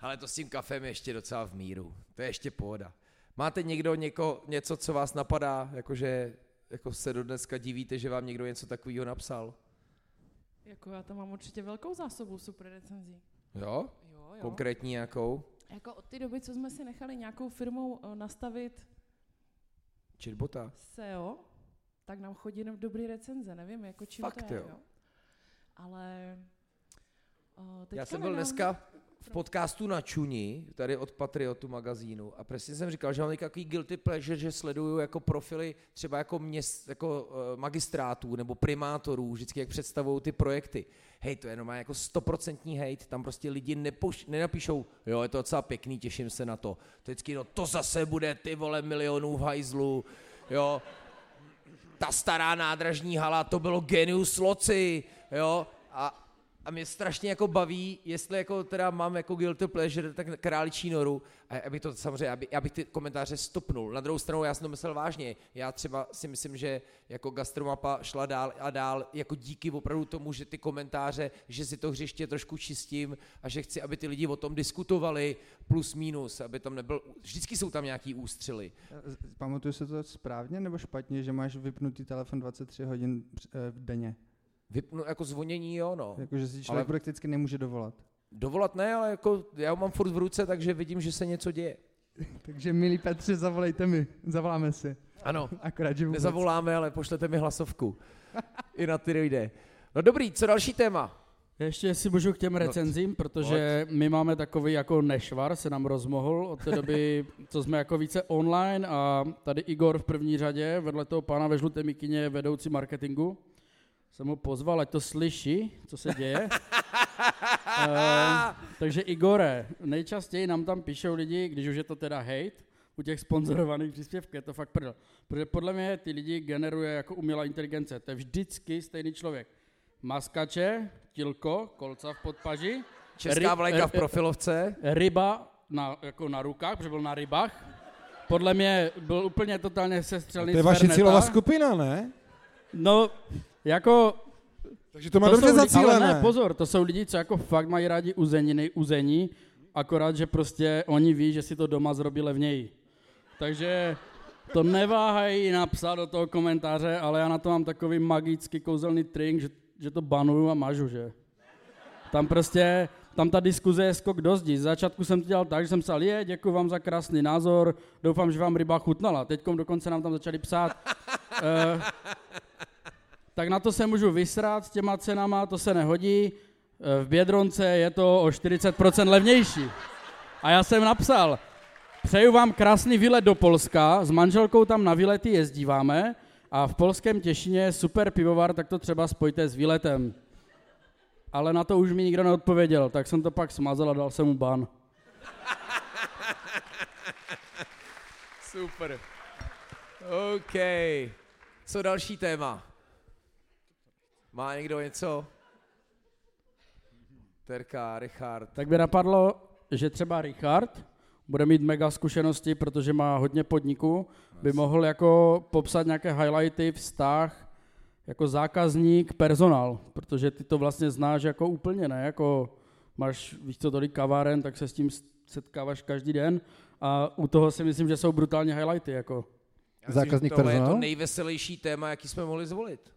Ale to s tím kafem je ještě docela v míru. To je ještě pohoda. Máte někdo něko, něco, co vás napadá, jakože jako se do dneska divíte, že vám někdo něco takového napsal? Jako já tam mám určitě velkou zásobu super recenzí. Jo? Jo, jo. Konkrétní nějakou? Jako od té doby, co jsme si nechali nějakou firmou eh, nastavit Chatbota? SEO, tak nám chodí jenom dobrý recenze, nevím, jako čím Fakt, to je, jo. jo. Ale uh, teďka Já jsem byl nedávno- dneska v podcastu na Čuni, tady od Patriotu magazínu a přesně jsem říkal, že mám takový guilty pleasure, že sleduju jako profily třeba jako, měst, jako uh, magistrátů nebo primátorů, vždycky jak představují ty projekty. Hej, to je jenom jako stoprocentní hejt, tam prostě lidi nepoš, nenapíšou, jo, je to docela pěkný, těším se na to. To vždycky, no to zase bude ty vole milionů v hajzlu, jo, ta stará nádražní hala, to bylo genius loci, jo, a, a mě strašně jako baví, jestli jako teda mám jako guilty pleasure, tak králičí noru, a aby to samozřejmě, aby, já bych ty komentáře stopnul. Na druhou stranu já jsem to myslel vážně, já třeba si myslím, že jako gastromapa šla dál a dál, jako díky opravdu tomu, že ty komentáře, že si to hřiště trošku čistím a že chci, aby ty lidi o tom diskutovali, plus minus, aby tam nebyl, vždycky jsou tam nějaký ústřely. Pamatuju se to správně nebo špatně, že máš vypnutý telefon 23 hodin eh, denně? Vypnu jako zvonění, jo no. Jakože si člověk Ale- prakticky nemůže dovolat. Dovolat ne, ale jako já ho mám furt v ruce, takže vidím, že se něco děje. *laughs* Takže milí Petře, zavolejte mi, zavoláme si. Ano, Akorát, že vůbec. nezavoláme, ale pošlete mi hlasovku. *laughs* I na ty dojde. No dobrý, co další téma? Ještě jestli můžu k těm recenzím, protože my máme takový jako nešvar, se nám rozmohl od té doby, *laughs* co jsme jako více online a tady Igor v první řadě, vedle toho pána ve žluté mikině vedoucí marketingu. Jsem ho pozval, ať to slyší, co se děje. uh, *laughs* takže Igore, nejčastěji nám tam píšou lidi, když už je to teda hate, u těch sponzorovaných příspěvků, je to fakt prdel. Protože podle mě ty lidi generuje jako umělá inteligence. To je vždycky stejný člověk. Maskače, tilko, kolca v podpaži. Česká vlajka v profilovce. Ryba na, jako na rukách, protože byl na rybách. Podle mě byl úplně totálně sestřelný To je vaše cílová skupina, ne? No, jako... Takže to má to dobře zacílené. Ale ne, pozor, to jsou lidi, co jako fakt mají rádi uzeniny, uzení, akorát, že prostě oni ví, že si to doma zrobí levněji. Takže to neváhají napsat do toho komentáře, ale já na to mám takový magický kouzelný trink, že, že to banuju a mažu, že? Tam prostě, tam ta diskuze je skok do zdi. Z začátku jsem to dělal tak, že jsem psal, je, děkuji vám za krásný názor, doufám, že vám ryba chutnala. Teď dokonce nám tam začali psát, uh, *laughs* tak na to se můžu vysrat s těma cenama, to se nehodí. V Bědronce je to o 40% levnější. A já jsem napsal, přeju vám krásný výlet do Polska, s manželkou tam na výlety jezdíváme a v polském Těšině je super pivovar, tak to třeba spojte s výletem. Ale na to už mi nikdo neodpověděl, tak jsem to pak smazal a dal jsem mu ban. Super. OK. Co další téma? Má někdo něco? Terka, Richard. Tak by napadlo, že třeba Richard bude mít mega zkušenosti, protože má hodně podniků, by mohl jako popsat nějaké highlighty, vztah, jako zákazník, personál, protože ty to vlastně znáš jako úplně, ne? Jako máš, víš co, tolik kaváren, tak se s tím setkáváš každý den a u toho si myslím, že jsou brutálně highlighty, jako. Zákazník tohle personál? je to nejveselější téma, jaký jsme mohli zvolit.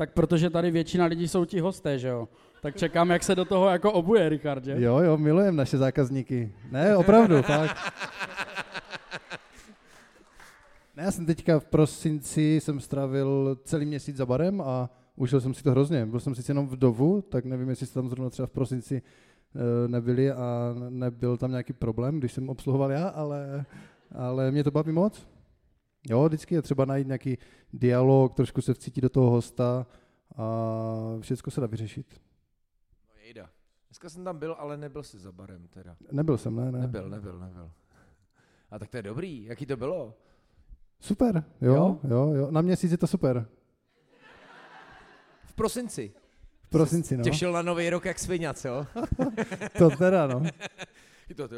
Tak protože tady většina lidí jsou ti hosté, že jo? Tak čekám, jak se do toho jako obuje, Richard, že? Jo, jo, milujem naše zákazníky. Ne, opravdu, *laughs* fakt. Ne, já jsem teďka v prosinci jsem strávil celý měsíc za barem a užil jsem si to hrozně. Byl jsem sice jenom vdovu, tak nevím, jestli jste tam zrovna třeba v prosinci eh, nebyli a nebyl tam nějaký problém, když jsem obsluhoval já, ale, ale mě to baví moc. Jo, vždycky je třeba najít nějaký dialog, trošku se vcítit do toho hosta a všechno se dá vyřešit. No jejda. Dneska jsem tam byl, ale nebyl si za barem teda. Nebyl jsem, ne, ne. Nebyl, nebyl, nebyl. A tak to je dobrý. Jaký to bylo? Super, jo, jo, jo, jo. Na měsíc je to super. V prosinci. V prosinci, no. Těšil na nový rok jak sviňac, jo? *laughs* to teda, no. *laughs* to, to,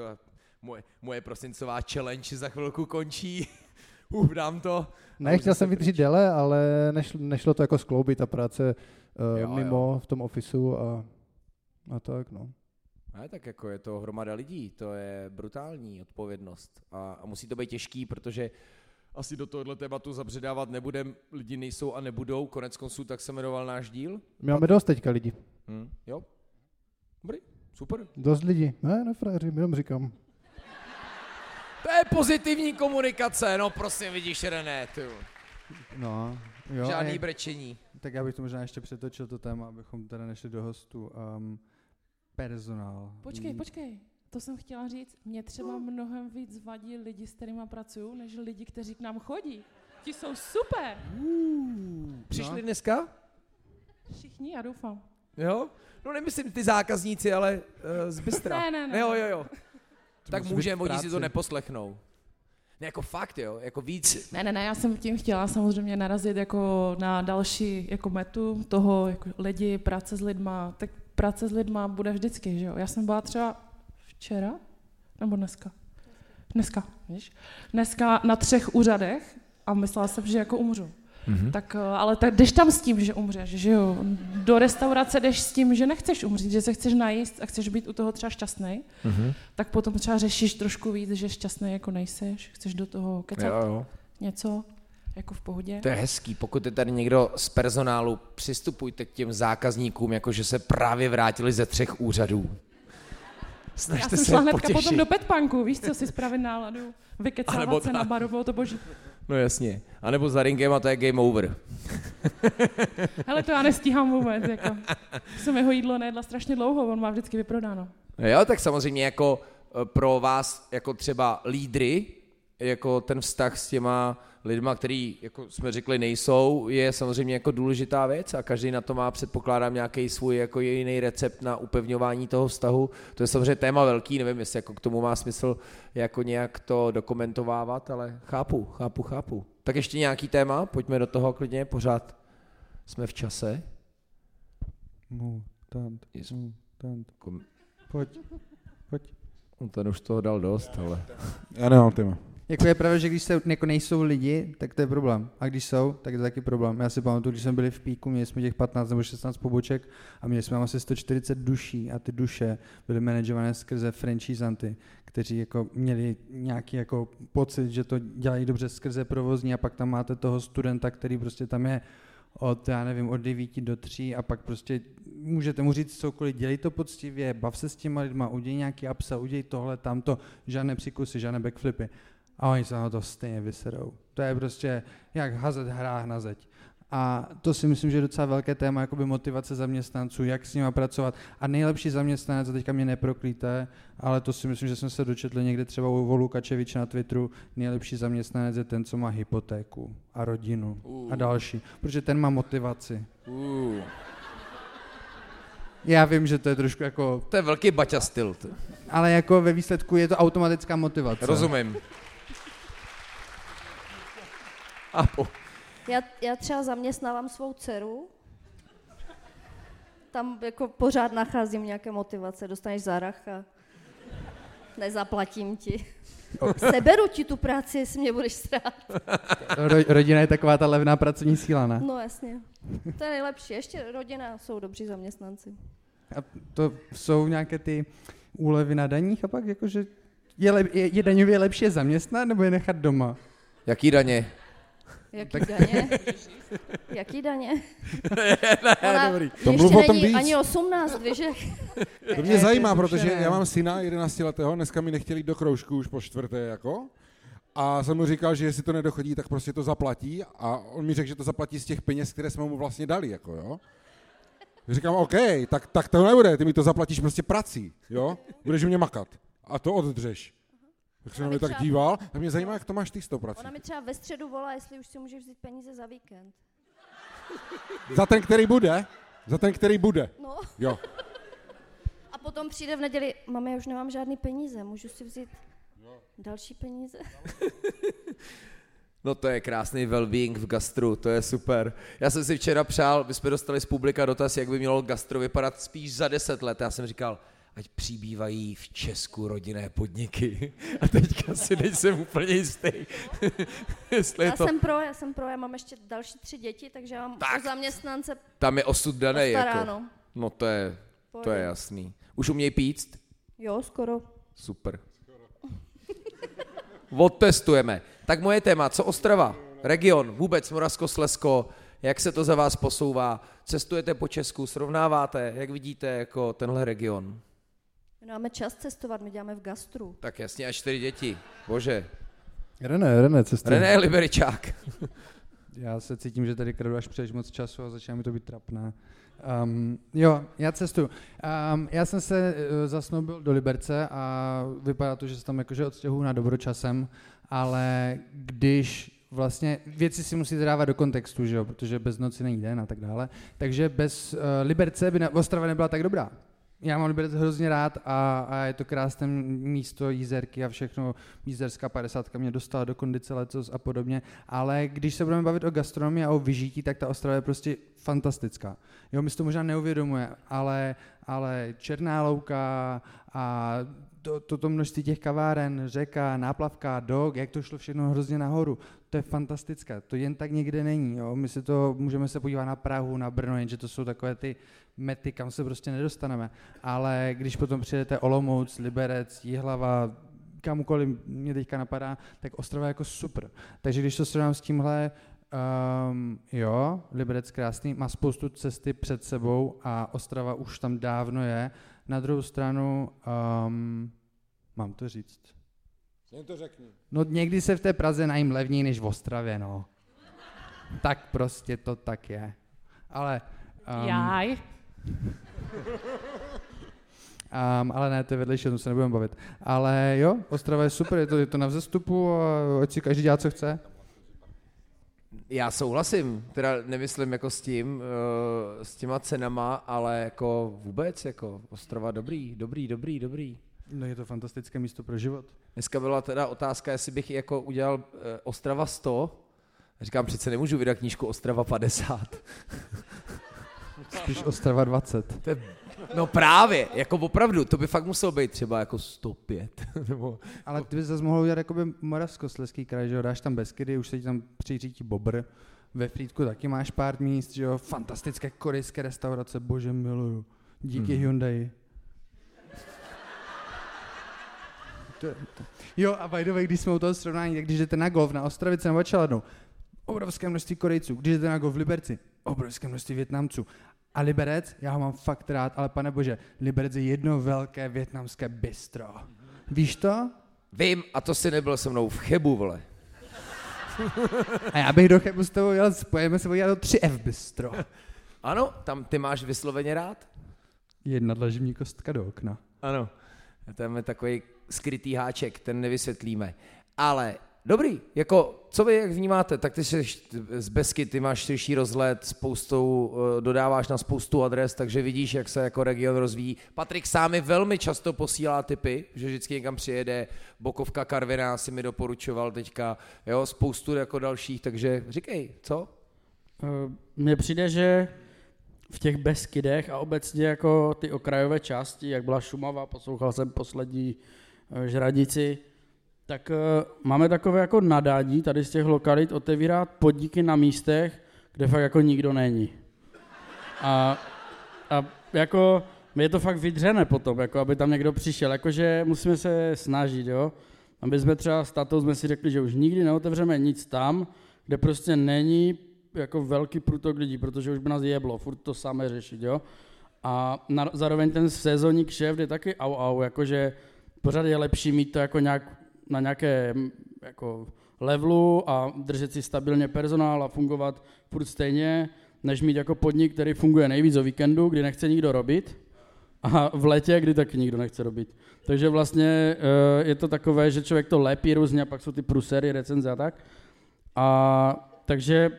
moje, moje prosincová challenge za chvilku končí. Uf, dám to. Ne, chtěl jsem vydržet déle, ale nešlo, nešlo to jako skloubit, ta práce uh, jo, mimo jo. v tom ofisu a, a tak, no. Ne, tak jako je to hromada lidí, to je brutální odpovědnost a, a musí to být těžký, protože asi do tohohle tématu zabředávat nebudem, lidi nejsou a nebudou, konec konců tak se jmenoval náš díl. My máme dost teďka lidí. Hmm, jo, dobrý, super. Dost lidí, ne, ne, frajeři, jenom říkám. To je pozitivní komunikace, no prosím, vidíš, René, tu. No, jo. Žádný brečení. Tak já bych to možná ještě přetočil to téma, abychom teda nešli do hostů. Um, personál. Počkej, počkej. To jsem chtěla říct, mě třeba mnohem víc vadí lidi, s kterými pracuju, než lidi, kteří k nám chodí. Ti jsou super. Uh, Přišli no. dneska? Všichni, já doufám. Jo? No nemyslím ty zákazníci, ale uh, z Bystra. ne, ne, ne. Jo, jo, jo. Tak můžeme, oni si to neposlechnou. Ne, jako fakt, jo, jako víc. *laughs* Ne, ne, ne, já jsem tím chtěla samozřejmě narazit jako na další jako metu toho, jako lidi, práce s lidma, tak práce s lidma bude vždycky, že jo. Já jsem byla třeba včera, nebo dneska? Dneska, víš? Dneska na třech úřadech a myslela jsem, že jako umřu. Mm-hmm. Tak, ale tak jdeš tam s tím, že umřeš, že jo. Do restaurace jdeš s tím, že nechceš umřít, že se chceš najíst a chceš být u toho třeba šťastný, mm-hmm. tak potom třeba řešíš trošku víc, že šťastný jako nejseš, chceš do toho kecat jo, jo. něco, jako v pohodě. To je hezký, pokud je tady někdo z personálu, přistupujte k těm zákazníkům, jako že se právě vrátili ze třech úřadů. Snažte Já jsem šla hnedka potom do petpanku, víš co, si spravit náladu, vykecat se na bylo to boží. No jasně. A nebo za ringem a to je game over. *laughs* Hele, to já nestíhám vůbec, jako. Jsem jeho jídlo nejedla strašně dlouho, on má vždycky vyprodáno. No jo, tak samozřejmě jako eh, pro vás, jako třeba lídry, jako ten vztah s těma lidma, který, jako jsme řekli, nejsou, je samozřejmě jako důležitá věc a každý na to má, předpokládám, nějaký svůj jako jiný recept na upevňování toho vztahu. To je samozřejmě téma velký, nevím, jestli jako k tomu má smysl jako nějak to dokumentovávat, ale chápu, chápu, chápu. Tak ještě nějaký téma, pojďme do toho klidně, pořád jsme v čase. Mutant, mutant. Pojď, pojď. On ten už toho dal dost, ale... Já nemám téma. Jako je pravda, že když se jako nejsou lidi, tak to je problém. A když jsou, tak je to taky problém. Já si pamatuju, když jsme byli v píku, měli jsme těch 15 nebo 16 poboček a měli jsme asi 140 duší a ty duše byly manažované skrze franchisanty, kteří jako měli nějaký jako pocit, že to dělají dobře skrze provozní a pak tam máte toho studenta, který prostě tam je od, já nevím, od 9 do 3 a pak prostě můžete mu říct cokoliv, dělej to poctivě, bav se s těma lidma, udělej nějaký upsell, udělej tohle, tamto, žádné přikusy, žádné backflipy. A oni se na to stejně vyserou. To je prostě jak hazet hrách na zeď. A to si myslím, že je docela velké téma, jakoby motivace zaměstnanců, jak s nimi pracovat. A nejlepší zaměstnanec, a teďka mě neproklíte, ale to si myslím, že jsme se dočetli někde třeba u Lukačeviče na Twitteru, nejlepší zaměstnanec je ten, co má hypotéku a rodinu a další, protože ten má motivaci. Uh, Já vím, že to je trošku jako, to je velký baťa styl. to. ale jako ve výsledku je to automatická motivace. Rozumím. A po, Já, já třeba zaměstnávám svou dceru, tam jako pořád nacházím nějaké motivace, dostaneš zárach a nezaplatím ti. Seberu ti tu práci, jestli mě budeš strát. Ro- rodina je taková ta levná pracovní síla, ne? No jasně. To je nejlepší. Ještě rodina jsou dobří zaměstnanci. A to jsou nějaké ty úlevy na daních a pak jakože je, lep, je, je daňově lepší je zaměstnat nebo je nechat doma? jaký daně? *laughs* Jaký daně? Jaký daně? Ona dobrý. To ještě mluv o tom není víc. ani 18, víš, že? To mě zajímá, protože já mám syna 11 letého, dneska mi nechtěli jít do kroužku už po čtvrté, jako. A jsem mu říkal, že jestli to nedochodí, tak prostě to zaplatí. A on mi řekl, že to zaplatí z těch peněz, které jsme mu vlastně dali, jako jo. Říkám, OK, tak, tak to nebude, ty mi to zaplatíš prostě prací, jo? Budeš u mě makat. A to oddřeš. Tak se na mě tak třeba- díval a mě zajímá, jak to máš ty s tou prací. Ona mi třeba ve středu volá, jestli už si můžeš vzít peníze za víkend. *laughs* Za ten, který bude? Za ten, který bude. No. Jo. A potom přijde v neděli, mami, já už nemám žádný peníze, můžu si vzít další peníze? *laughs* No to je krásný well-being v gastru, to je super. Já jsem si včera přál, my jsme dostali z publika dotaz, jak by mělo gastro vypadat spíš za deset let. Já jsem říkal, ať přibývají v Česku rodinné podniky. *laughs* A teďka si nejsem úplně jistý, *laughs* jestli je Já to... jsem pro, já jsem pro, já mám ještě další tři děti, takže já mám Tak. o zaměstnance Tam je osud daný, jako. No to je, to je jasný. Už umějí píct? Jo, skoro. Super. Odtestujeme. Tak moje téma, co Ostrava? Region, vůbec Moravskoslezsko, jak se to za vás posouvá? Cestujete po Česku, srovnáváte, jak vidíte jako tenhle region? My máme čas cestovat, my děláme v gastru. Tak jasně, a čtyři děti. Bože. René, René, cestuje. René Liberičák. *laughs* Já se cítím, že tady kradu až příliš moc času a začíná mi to být trapné. Um, jo, já cestuju. Um, já jsem se uh, zasnoubil do Liberce a vypadá to, že se tam jakože odstěhuju na dobročasem, ale když vlastně věci si musíte dávat do kontextu, že jo, protože bez noci není den a tak dále, takže bez uh, Liberce by na, Ostrava nebyla tak dobrá. Já mám Liberec hrozně rád a, a je to krásné místo jízerky a všechno. Jízerská 50 mě dostala do kondice letos a podobně. Ale když se budeme bavit o gastronomii a o vyžití, tak ta Ostrava je prostě fantastická. Jo, my si to možná neuvědomuje, ale, ale Černá louka a to, toto množství těch kaváren, řeka, náplavka, dog, jak to šlo všechno hrozně nahoru, to je fantastické. To jen tak někde není. Jo? My si to, můžeme se podívat na Prahu, na Brno, jenže to jsou takové ty mety, kam se prostě nedostaneme. Ale když potom přijedete Olomouc, Liberec, Jihlava, kamukoliv mě teďka napadá, tak Ostrava je jako super. Takže když to srovnám s tímhle, um, jo, Liberec krásný, má spoustu cesty před sebou a Ostrava už tam dávno je. Na druhou stranu, um, mám to říct, Jen to řekni. No někdy se v té Praze najím levněji než v Ostravě, no. Tak prostě to tak je. Ale... Um, Jaj. Um, ale ne, to je vedlejší, o tom se nebudeme bavit. Ale jo, Ostrava je super, je to, je to na vzestupu a ať si každý dělá, co chce. Já souhlasím, teda nemyslím jako s tím, eh, s těma cenama, ale jako vůbec, jako Ostrava dobrý, dobrý, dobrý, dobrý. No je to fantastické místo pro život. Dneska byla teda otázka, jestli bych jako udělal eh, Ostrava 100. Říkám, přece nemůžu vydat knížku Ostrava 50. Spíš Ostrava 20. To je, no právě, jako opravdu, to by fakt muselo být třeba jako 105. *laughs* Nebo, Ale ty bys zase mohl udělat jakoby Moravskoslezský kraj, že jo, dáš tam Beskydy, už se ti tam přiřídí Bobr, ve Frýdku taky máš pár míst, že jo, fantastické korejské restaurace, bože miluju, díky Hmm. Hyundai. To, to. Jo a by the way, když jsme u toho srovnání, tak když jdete na golf na Ostravice nebo Čeladnou, obrovské množství Korejců, když jdete na golf v Liberci, obrovské množství Větnamců. A Liberec, já ho mám fakt rád, ale pane bože, Liberec je jedno velké větnamské bistro. Víš to? vím, a to si nebyl se mnou v Chebu, vole. A já bych do Chebu s tebou jel, spojíme se podívat do 3F bistro. *laughs* Ano, tam ty máš vysloveně rád? Jedna dlaživní kostka do okna. Ano. Tam je takový skrytý háček, ten nevysvětlíme. Ale dobrý, jako co vy jak vnímáte, tak ty jsi z Besky, ty máš širší rozhled, spoustou, eh, dodáváš na spoustu adres, takže vidíš, jak se jako region rozvíjí. Patrik sám mi velmi často posílá typy, že vždycky někam přijede, Bokovka Karviná si mi doporučoval teďka, jo, spoustu jako dalších, takže říkej, co? Eh, Mně přijde, že v těch Beskydech a obecně jako ty okrajové části, jak byla Šumava, poslouchal jsem poslední žradici, tak eh, máme takové jako nadání tady z těch lokalit otevírat podniky na místech, kde fakt jako nikdo není. A, a jako je to fakt vydřené potom, jako aby tam někdo přišel, jakože musíme se snažit, jo. Aby jsme třeba s tatou jsme si řekli, že už nikdy neotevřeme nic tam, kde prostě není jako velký průtok lidí, protože už by nás jeblo, furt to samé řešit, jo. A na, zároveň ten sezónní kšeft je taky au au, jakože pořád je lepší mít to jako nějak, na nějaké jako levelu a držet si stabilně personál a fungovat furt stejně, než mít jako podnik, který funguje nejvíc o víkendu, kdy nechce nikdo robit a v létě, kdy taky nikdo nechce robit. Takže vlastně eh, je to takové, že člověk to lepí různě a pak jsou ty prusery, recenze a tak. A takže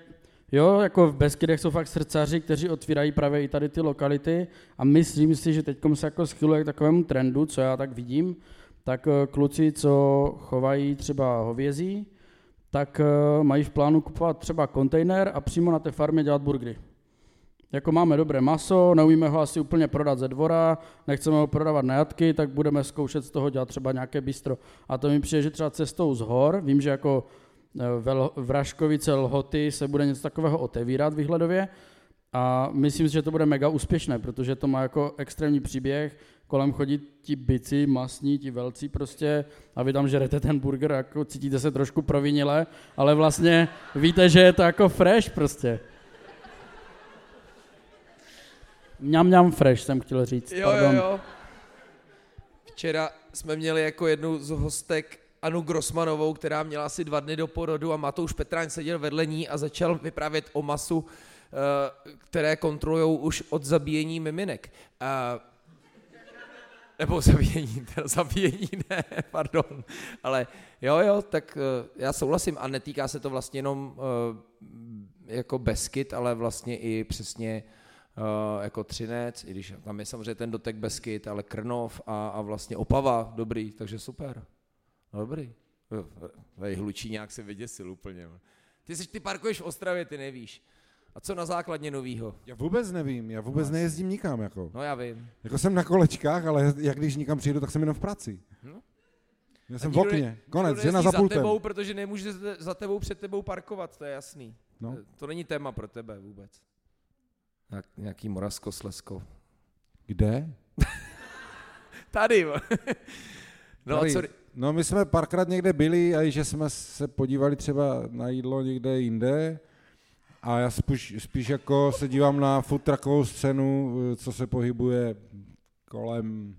jo, jako v Beskydech jsou fakt srdcaři, kteří otvírají právě i tady ty lokality a myslím si, že teď se jako schyluje k takovému trendu, co já tak vidím, tak eh, kluci, co chovají třeba hovězí, tak eh, mají v plánu kupovat třeba kontejner a přímo na té farmě dělat burgery. Jako máme dobré maso, neumíme ho asi úplně prodat ze dvora, nechceme ho prodávat na jatky, tak budeme zkoušet z toho dělat třeba nějaké bistro. A to mi přijde, že třeba cestou z hor, vím, že jako v Raškovice Lhoty se bude něco takového otevírat výhledově a myslím si, že to bude mega úspěšné, protože to má jako extrémní příběh, kolem chodí ti bici, masní, ti velcí prostě a vy tam žerete ten burger, jako cítíte se trošku provinile, ale vlastně víte, že je to jako fresh prostě. Mňam, mňam fresh jsem chtěl říct, Jo, pardon. jo, jo. Včera jsme měli jako jednu z hostek Anu Grossmanovou, která měla asi dva dny do porodu a Matouš Petráň seděl vedle ní a začal vyprávět o masu, eh, které kontrolují už od zabíjení miminek. Eh, Nebo zabíjení, teda zabíjení *laughs* ne, pardon. Ale jo, jo, tak eh, já souhlasím a netýká se to vlastně jenom jako Beskyt, ale vlastně i přesně jako Třinec, i když tam je samozřejmě ten dotek Beskyt, ale Krnov a, a vlastně Opava, dobrý, takže super. No, dobrý. Vej, hlučí nějak se vyděsil úplně. Ty, jsi, ty parkuješ v Ostravě, ty nevíš. A co na základně novýho? Já vůbec nevím, já vůbec No, nejezdím nikam, jako. No já vím. Jako jsem na kolečkách, ale jak když nikam přijdu, tak jsem jenom v práci. No. Já jsem A v okně, ne- konec, žena za pultem. tebou, protože nemůže za- tebou před tebou parkovat, to je jasný. No. To není téma pro tebe vůbec. Jak, nějaký Moravsko, Kde? *laughs* Tady. no Tady. a co, No my jsme párkrát někde byli a i že jsme se podívali třeba na jídlo někde jinde a já spíš, spíš jako se dívám na food truckovou scénu, co se pohybuje kolem,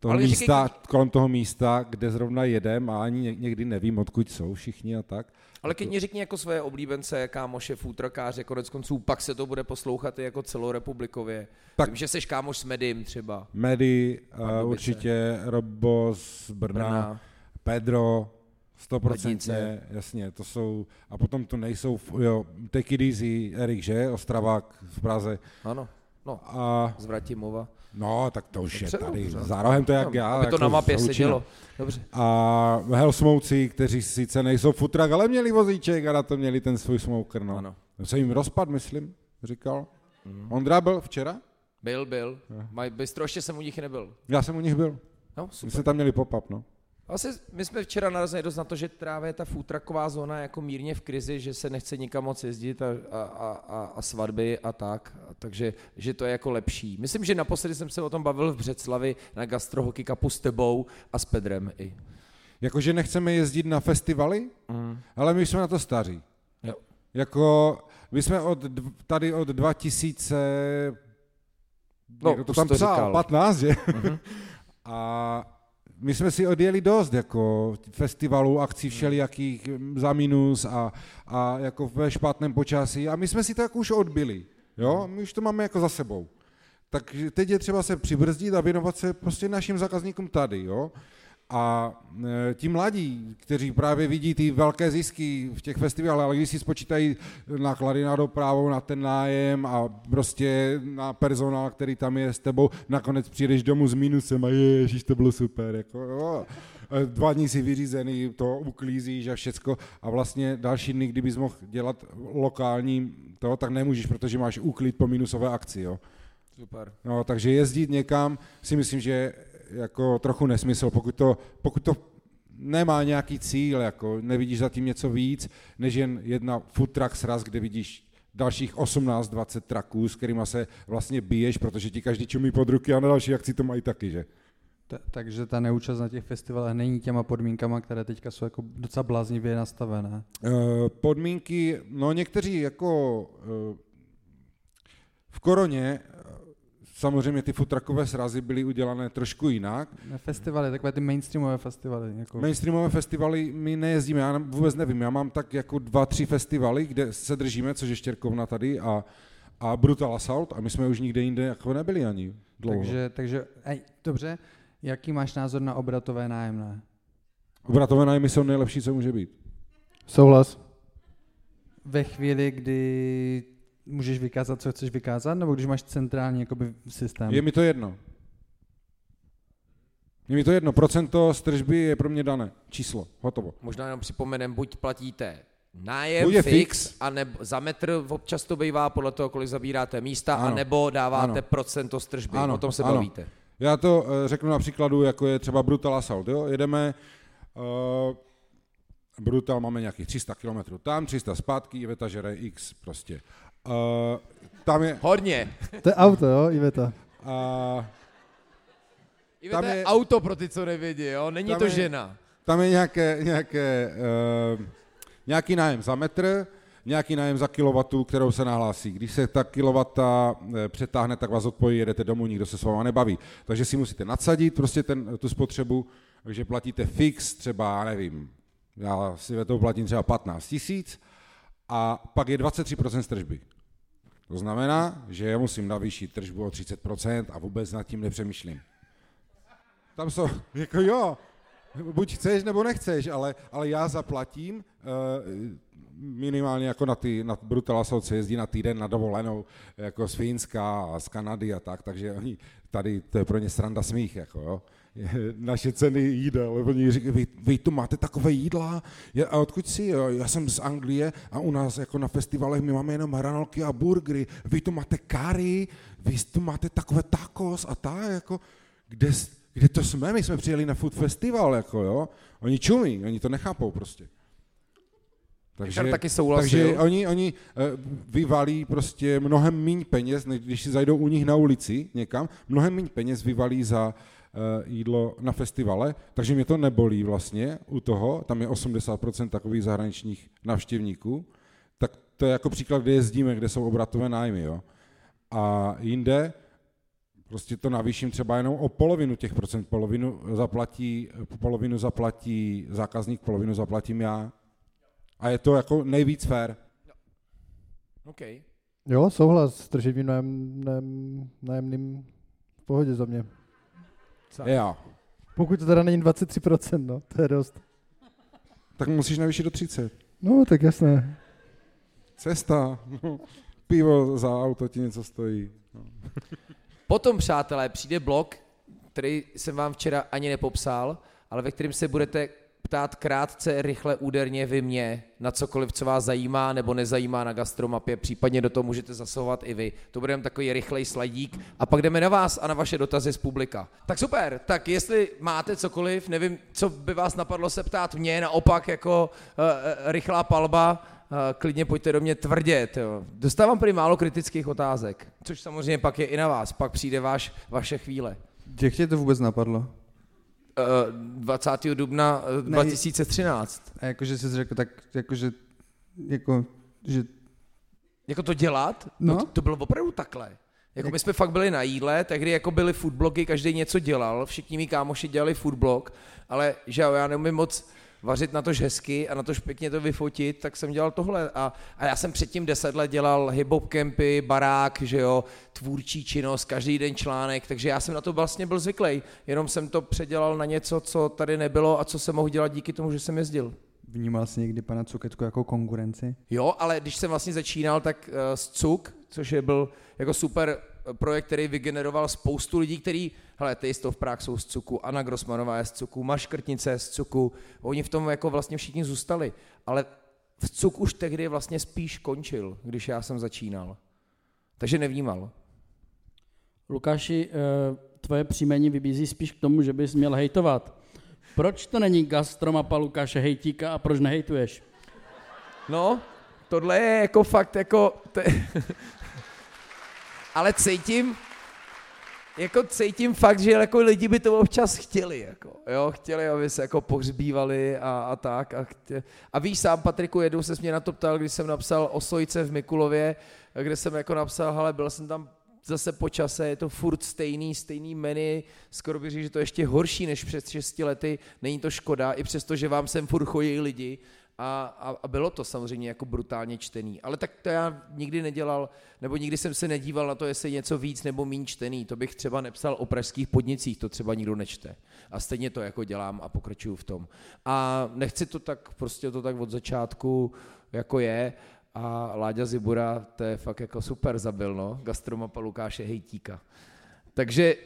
toho Ale místa, říkej- kolem toho místa, kde zrovna jedem a ani ně- někdy nevím, odkud jsou všichni a tak. Ale klidně řekni jako své oblíbence, kámoše, futrakáře, konec konců, pak se to bude poslouchat i jako celorepublikově. Tak. Vím, že jsi kámoš s Medim třeba. Medy, uh, určitě, Robo z Brna, Brna. Pedro, stoprocentně, jasně, to jsou, a potom to nejsou, jo, Take It Easy, Erik, že, Ostravák v Praze, Ano, no, a z Vratimova. No, tak to už Dobře, je tady, dobře. za rohem to jak No, já. aby to jako na mapě sedělo. Dobře. A Hellsmouci, kteří sice nejsou futrak, ale měli vozíček a na to měli ten svůj smoker, no. Ano. Se jim rozpad, myslím, říkal. Ondra byl včera? Byl, byl. Mají bystro, ještě jsem u nich nebyl. Já jsem u nich byl. No, My super. jsme tam měli pop-up, no. Asi my jsme včera narazili dost na to, že právě je ta futraková zóna jako mírně v krizi, že se nechce nikam moc jezdit a, a, a, a, svatby a tak, a takže že to je jako lepší. Myslím, že naposledy jsem se o tom bavil v Břeclavi na gastrohoky kapu s tebou a s Pedrem i. Jakože nechceme jezdit na festivaly, Mm. ale my jsme na to staří. Jo. Jako, my jsme od, tady od 2000, No, to tam psal, říkal. Mhm. 15, *laughs* že? a my jsme si odjeli dost, jako festivalů, akcí všelijakých mm, za minus a, a jako ve špatném počasí a my jsme si to jako už odbili, jo? My už to máme jako za sebou. Takže teď je třeba se přibrzdit a věnovat se prostě našim zákazníkům tady, jo? A e, ti mladí, kteří právě vidí ty velké zisky v těch festivalech, ale když si spočítají náklady na dopravu, na ten nájem a prostě na personál, který tam je s tebou, nakonec přijdeš domů s minusem a ježiš, to bylo super. Jako, jo. E, Dva dní si vyřízený, to uklízíš a všecko a vlastně další dny, kdybys mohl dělat lokální to, tak nemůžeš, protože máš úklid po minusové akci, jo. Super. No, takže jezdit někam si myslím, že jako trochu nesmysl, pokud to, pokud to nemá nějaký cíl, jako nevidíš zatím něco víc, než jen jedna food truck sraz, kde vidíš dalších 18-20 traků, s kterými se vlastně biješ, protože ti každý čumí pod ruky a na další akci to mají taky, že? Ta, takže ta neúčast na těch festivalech není těma podmínkama, které teďka jsou jako docela bláznivě nastavené. Eh, Podmínky, no někteří jako eh, v koroně samozřejmě ty futrakové srazy byly udělané trošku jinak, Na festivaly, takové ty mainstreamové festivaly. Jako. Mainstreamové festivaly my nejezdíme, já vůbec nevím, já mám tak jako dva, tři festivaly, kde se držíme, což je Štěrkovna tady a, a Brutal Assault a my jsme už nikde jinde jako nebyli ani dlouho. takže, takže ej, dobře, jaký máš názor na obratové nájemné? Obratové nájmy jsou nejlepší, co může být. Souhlas. Ve chvíli, kdy můžeš vykázat, co chceš vykázat, nebo když máš centrální jakoby, systém? Je mi to jedno. Je mi to jedno, procento z tržby je pro mě dané, číslo, hotovo. Možná jenom připomenem, buď platíte nájem Buď je fix, fix. a nebo za metr občas to bývá podle toho, kolik zabíráte místa, Ano. a nebo dáváte Ano. procento z tržby. Ano, o tom se ano. bavíte. Já to eh, řeknu na příkladu, jako je třeba Brutal Assault. Jo? Jedeme, uh, Brutal máme nějakých 300 km tam, 300 zpátky, Iveta žere X prostě. Uh, tam je, Hodně. To je auto, jo, Iveta. uh, I Tam to je je- auto pro ty, co nevědí, jo? Není Tam to je- žena. tam je nějaké, nějaké, uh, nějaký nájem za metr, nějaký nájem za kilowattu, kterou se nahlásí. Když se ta kilowata eh, přetáhne, tak vás odpojí, jedete domů, nikdo se s váma nebaví. Takže si musíte nadsadit prostě ten, tu spotřebu, takže platíte fix třeba, já nevím, já si ve toho platím třeba 15 tisíc a pak je 23% z tržby. To znamená, že já musím navýšit tržbu o 30% a vůbec nad tím nepřemýšlím. Tam jsou, *laughs* jako jo, buď chceš nebo nechceš, ale, ale já zaplatím uh, minimálně jako na ty, na Brutal Assault se jezdí na týden na dovolenou, jako z Finska a z Kanady a tak, takže oni tady, to je pro ně sranda smích, jako jo. *laughs* Naše ceny jídel, oni říkají, vy, vy tu máte takové jídla, Já- a odkud jo? já jsem z Anglie a u nás jako na festivalech my máme jenom hranolky a burgery, vy tu máte kary, vy tu máte takové tacos a tak, jako, kde, kde to jsme, my jsme přijeli na food festival, jako jo, oni čumí, oni to nechápou prostě. Richard taky souhlasil. takže oni, oni eh, vyvalí prostě mnohem méně peněz, než když si zajdou u nich na ulici někam, mnohem méně peněz vyvalí za jídlo na festivale, takže mě to nebolí vlastně u toho, tam je 80% takových zahraničních navštěvníků, tak to je jako příklad, kde jezdíme, kde jsou obratové nájmy, jo. A jinde prostě to navýším třeba jenom o polovinu těch procent. Polovinu zaplatí, polovinu zaplatí zákazník, polovinu zaplatím já. A je to jako nejvíc fair. OK. Jo, souhlas s trženým nájemným, nájemným v pohodě za mě. Já. Pokud to teda není 23%, no, to je dost. Tak musíš navýšit do 30. No, tak jasné. Cesta. No. Pivo za auto ti něco stojí. No. Potom, přátelé, přijde blok, který jsem vám včera ani nepopsal, ale ve kterém se budete ptát krátce, rychle, úderně vy mě na cokoliv, co vás zajímá nebo nezajímá na gastromapě, případně do toho můžete zasahovat i vy. To budeme takový rychlej sladík a pak jdeme na vás a na vaše dotazy z publika. Tak super, tak jestli máte cokoliv, nevím, co by vás napadlo se ptát mě, naopak jako uh, rychlá palba, uh, klidně pojďte do mě tvrdě. Jo. Dostávám prý málo kritických otázek, což samozřejmě pak je i na vás, pak přijde váš, vaše chvíle. Jak tě to vůbec napadlo? 20. dubna Ne, 2013. A jakože jsi řekl, tak jakože, jako, že Jako to dělat? No. No. To, to bylo opravdu takhle. Jako my jsme fakt byli na jídle, tehdy jako byly foodblogy, každý něco dělal, všichni mý kámoši dělali foodblog, ale že jo, já neumím moc vařit na tož hezky a na tož pěkně to vyfotit, tak jsem dělal tohle. A, a já jsem předtím deset let dělal hip-hop campy, barák, že jo, tvůrčí činnost, každý den článek, takže já jsem na to vlastně byl zvyklý. Jenom jsem to předělal na něco, co tady nebylo a co jsem mohl dělat díky tomu, že jsem jezdil. vnímal jsi někdy pana Cuketku jako konkurenci? Jo, ale když jsem vlastně začínal, tak uh, z CUK, což je byl jako super projekt, který vygeneroval spoustu lidí, který, hele, Taste of Prague jsou z CUKu, Anna Grossmanová je z CUKu, Maškrtnice je z CUKu, oni v tom jako vlastně všichni zůstali, ale v CUK už tehdy vlastně spíš končil, když já jsem začínal. Takže nevnímal. Lukáši, eh, tvoje příjmení vybízí spíš k tomu, že bys měl hejtovat. Proč to není gastromapa Lukáše Hejtíka a proč nehejtuješ? No, tohle je jako fakt jako... Te... *laughs* Ale cítím, jako cítím fakt, že jako lidi by to občas chtěli, jako, jo, chtěli, aby se jako pohřbívali a, a tak. A, chtě... a víš sám, Patriku, jednou se mě na to ptal, když jsem napsal o Sojce v Mikulově, kde jsem jako napsal, hele, byl jsem tam zase po čase, je to furt stejný, stejný menu, skoro bych řekl, že to je ještě horší než před 6 lety, není to škoda, i přesto, že vám sem furt chodí lidi, a, a, a bylo to samozřejmě jako brutálně čtený. Ale tak to já nikdy nedělal, nebo nikdy jsem se nedíval na to, jestli je něco víc nebo méně čtený. To bych třeba nepsal o pražských podnicích, to třeba nikdo nečte. A stejně to jako dělám a pokračuju v tom. A nechci to tak, prostě to tak od začátku jako je. A Láďa Zibura, to je fakt jako super zabil, no. Gastromapa Lukáše Hejtíka. Takže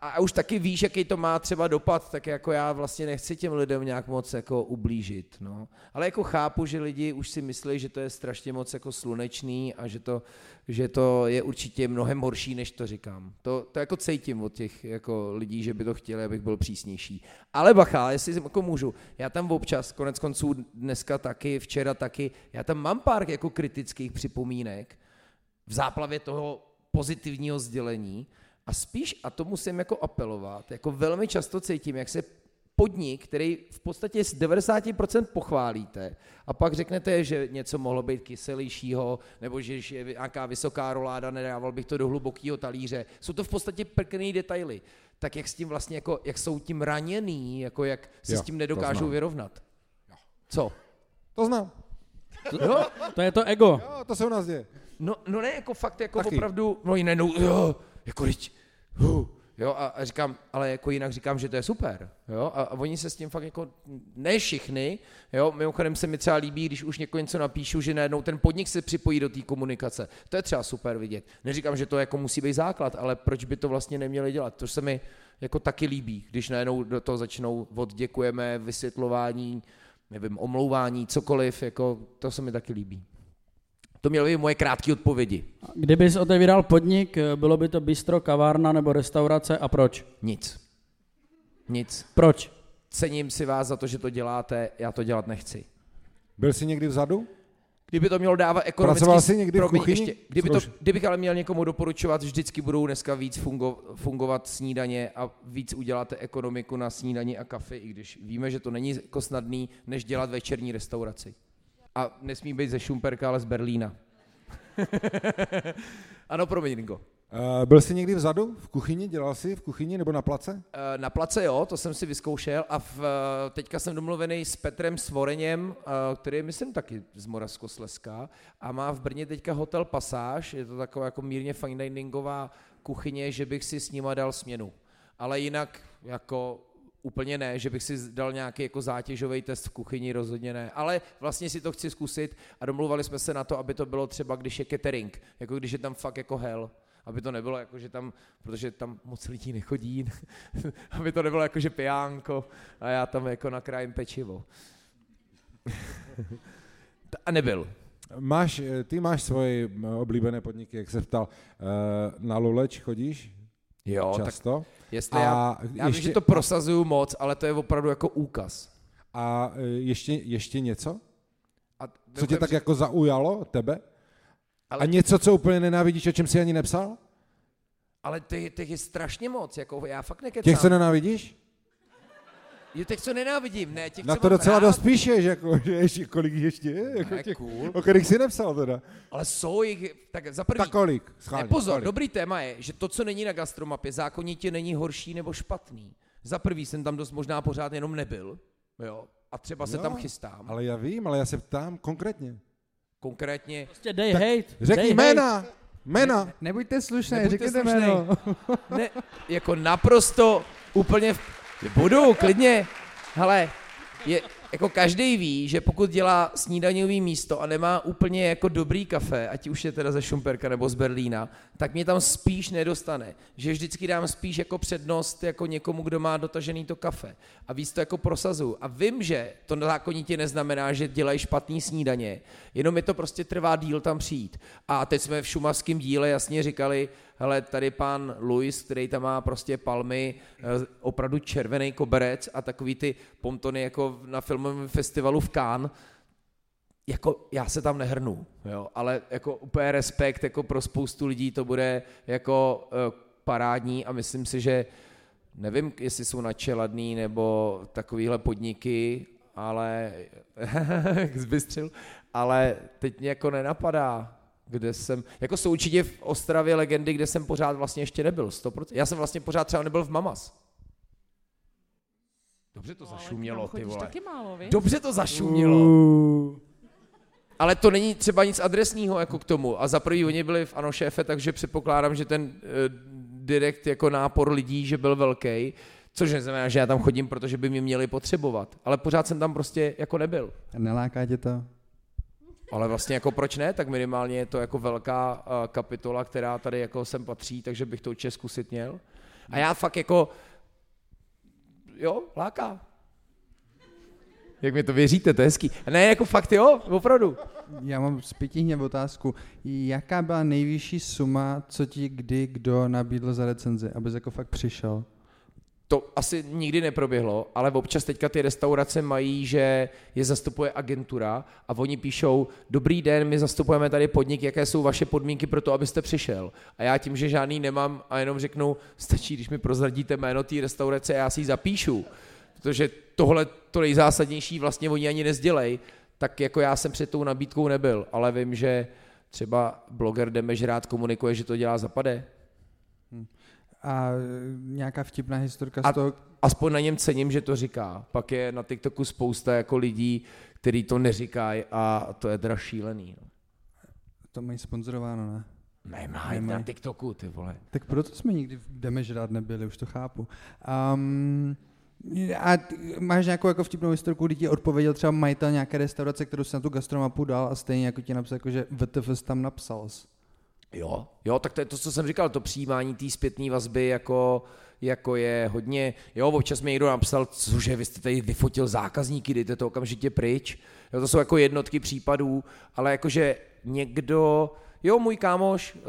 a, už taky víš, jaký to má třeba dopad, tak jako já vlastně nechci těm lidem nějak moc jako ublížit, no. Ale jako chápu, že lidi už si myslí, že to je strašně moc jako slunečný a že to, že to je určitě mnohem horší, než to říkám. To, to jako cítím od těch jako lidí, že by to chtěli, abych byl přísnější. Ale bacha, jestli jako můžu, já tam občas, konec konců dneska taky, včera taky, já tam mám pár jako kritických připomínek v záplavě toho pozitivního sdělení, a spíš, a to musím jako apelovat, jako velmi často cítím, jak se podnik, který v podstatě z 90% pochválíte a pak řeknete, že něco mohlo být kyselějšího, nebo že je nějaká vysoká roláda, nedával bych to do hlubokého talíře. Jsou to v podstatě prkný detaily. Tak jak s tím vlastně, jako, jak jsou tím raněný, jako jak se Jo, s tím nedokážou vyrovnat. Co? To znám. To, to je to ego. Jo, to se u nás děje. No, no ne, jako fakt, jako Taky. opravdu, no jiné, no, jo, jako teď, hu, jo, a, a, říkám, ale jako jinak říkám, že to je super, jo, a, a oni se s tím fakt jako, ne všichni, jo, mimochodem se mi třeba líbí, když už někoho něco napíšu, že najednou ten podnik se připojí do té komunikace, to je třeba super vidět. Neříkám, že to jako musí být základ, ale proč by to vlastně neměli dělat, to se mi jako taky líbí, když najednou do toho začnou od děkujeme, vysvětlování, nevím, omlouvání, cokoliv, jako to se mi taky líbí. To měly být moje krátké odpovědi. Kdybys otevíral podnik, bylo by to bistro, kavárna nebo restaurace a proč? Nic. Nic. Proč? Cením si vás za to, že to děláte, já to dělat nechci. Byl jsi někdy vzadu? Kdyby to mělo dávat ekonomicky... Pracoval jsi někdy v promiň, kuchyni? Ještě, kdyby to, kdybych ale měl někomu doporučovat, vždycky budou dneska víc fungo, fungovat snídaně a víc uděláte ekonomiku na snídaní a kafe, i když víme, že to není jako snadný, než dělat večerní restauraci. A nesmí být ze Šumperka, ale z Berlína. *laughs* ano, promiň, Ringo. Uh, byl jsi někdy vzadu, v kuchyni? Dělal jsi v kuchyni nebo na place? Eh, Na place jo, to jsem si vyzkoušel a v, eh, teďka jsem domluvený s Petrem Svoreněm, který je, myslím taky z Moravskoslezska a má v Brně teďka hotel Pasáž, je to taková jako mírně fine diningová kuchyně, že bych si s nima dal směnu. Ale jinak jako úplně ne, že bych si dal nějaký jako zátěžový test v kuchyni, rozhodně ne. Ale vlastně si to chci zkusit a domluvali jsme se na to, aby to bylo třeba, když je catering, jako když je tam fakt jako hell aby to nebylo jako, že tam, protože tam moc lidí nechodí, *laughs* aby to nebylo jako, že pijánko a já tam jako nakrájím pečivo. *laughs* a nebyl. Máš, ty máš svoje oblíbené podniky, jak se ptal. Eh, Na Luleč chodíš Jo, tak často? jestli A já, já vím, ještě- že to prosazuju moc, ale to je opravdu jako úkaz. A eh, ještě, ještě něco? A Co tě tak jako zaujalo, tebe? ale, A něco, co úplně nenávidíš, o čem jsi ani nepsal? ale těch, těch je strašně moc, jako já fakt nekecám. Těch, co nenávidíš? Je těch, co nenávidím, ne, těch, Na co to mám docela rád. dost píšeš, jako, že ještě, kolik jich ještě je, jako Ne, těch, cool. o kterých jsi nepsal teda. Ale jsou jich, tak za prvý, Tak kolik? Ne, Schválně, pozor, kolik? dobrý téma je, že to, co není na gastromapě, zákonitě není horší nebo špatný. Za prvý jsem tam dost možná pořád jenom nebyl, jo, a třeba se Jo, tam chystám. Ale já vím, ale já se ptám konkrétně. Konkrétně, Prostě dej hate. Řekni dej jména! Jména! Nebuďte slušný, Nebuďte řekněte slušnej. jméno. ne, jako naprosto úplně, v... budu, klidně, hele, je, jako každý ví, že pokud dělá snídaňový místo a nemá úplně jako dobrý kafe, ať už je teda ze Šumperka nebo z Berlína, tak mě tam spíš nedostane. Že vždycky dám spíš jako přednost jako někomu, kdo má dotažený to kafe. A víc to jako prosazuju. A vím, že to zákonitě neznamená, že dělají špatný snídaně, jenom mi to prostě trvá díl tam přijít. A teď jsme v šumavském díle jasně říkali, hele, tady pan Luis, který tam má prostě palmy, eh, opravdu červený koberec a takový ty pontony jako na filmovém festivalu v Cannes, jako já se tam nehrnu, jo, ale jako úplně respekt jako pro spoustu lidí to bude jako uh, parádní a myslím si, že nevím, jestli jsou načeladný nebo takovýhle podniky, ale *laughs* zbystřil, ale teď mě jako nenapadá, kde jsem, jako jsou určitě v Ostravě legendy, kde jsem pořád vlastně ještě nebyl, 100%. Já jsem vlastně pořád třeba nebyl v Mamas. Dobře to No, zašumělo, ty vole. taky málo, víš? Dobře to zašumělo. Uh, Ale to není třeba nic adresního jako k tomu. A za prvý oni byli v Ano šéfe, takže předpokládám, že ten uh, direkt jako nápor lidí, že byl velký. Což neznamená, že já tam chodím, protože by mě měli potřebovat. Ale pořád jsem tam prostě jako nebyl. Neláká tě to? Ale vlastně jako proč ne, tak minimálně je to jako velká uh, kapitola, která tady jako sem patří, takže bych to určitě zkusit měl. A já fakt jako, jo, láká. Jak mi to věříte, to je hezký. Ne, jako fakt jo, opravdu. Já mám zpětihně otázku. Jaká byla nejvyšší suma, co ti kdy kdo nabídl za recenzi, abys jako fakt přišel? To asi nikdy neproběhlo, ale občas teďka ty restaurace mají, že je zastupuje agentura a oni píšou, dobrý den, my zastupujeme tady podnik, jaké jsou vaše podmínky pro to, abyste přišel. A já tím, že žádný nemám a jenom řeknu, stačí, když mi prozradíte jméno té restaurace a já si ji zapíšu. Protože tohle to nejzásadnější vlastně oni ani nezdělej, tak jako já jsem před tou nabídkou nebyl, ale vím, že třeba bloger Demeš rád komunikuje, že to dělá zapade. A nějaká vtipná historka A- z toho, aspoň na něm cením, že to říká. Pak je na TikToku spousta jako lidí, který to neříkají a to je teda šílený. No. to mají sponzorováno, ne? Nemají na. TikToku, ty vole. Tak proto jsme nikdy v Demežrát nebyli, už to chápu. Um, a máš nějakou jako vtipnou historku, kdy ti odpověděl třeba majitel nějaké restaurace, kterou jsi na tu gastromapu dal a stejně jako ti napsal, jako, že VTF jsi tam napsal. Jo, jo, tak to je to, co jsem říkal, to přijímání té zpětné vazby jako, jako je hodně, jo, občas mi někdo napsal, cože, vy jste tady vyfotil zákazníky, dejte to okamžitě pryč. Jo, to jsou jako jednotky případů, ale jakože někdo, jo, můj kámoš uh,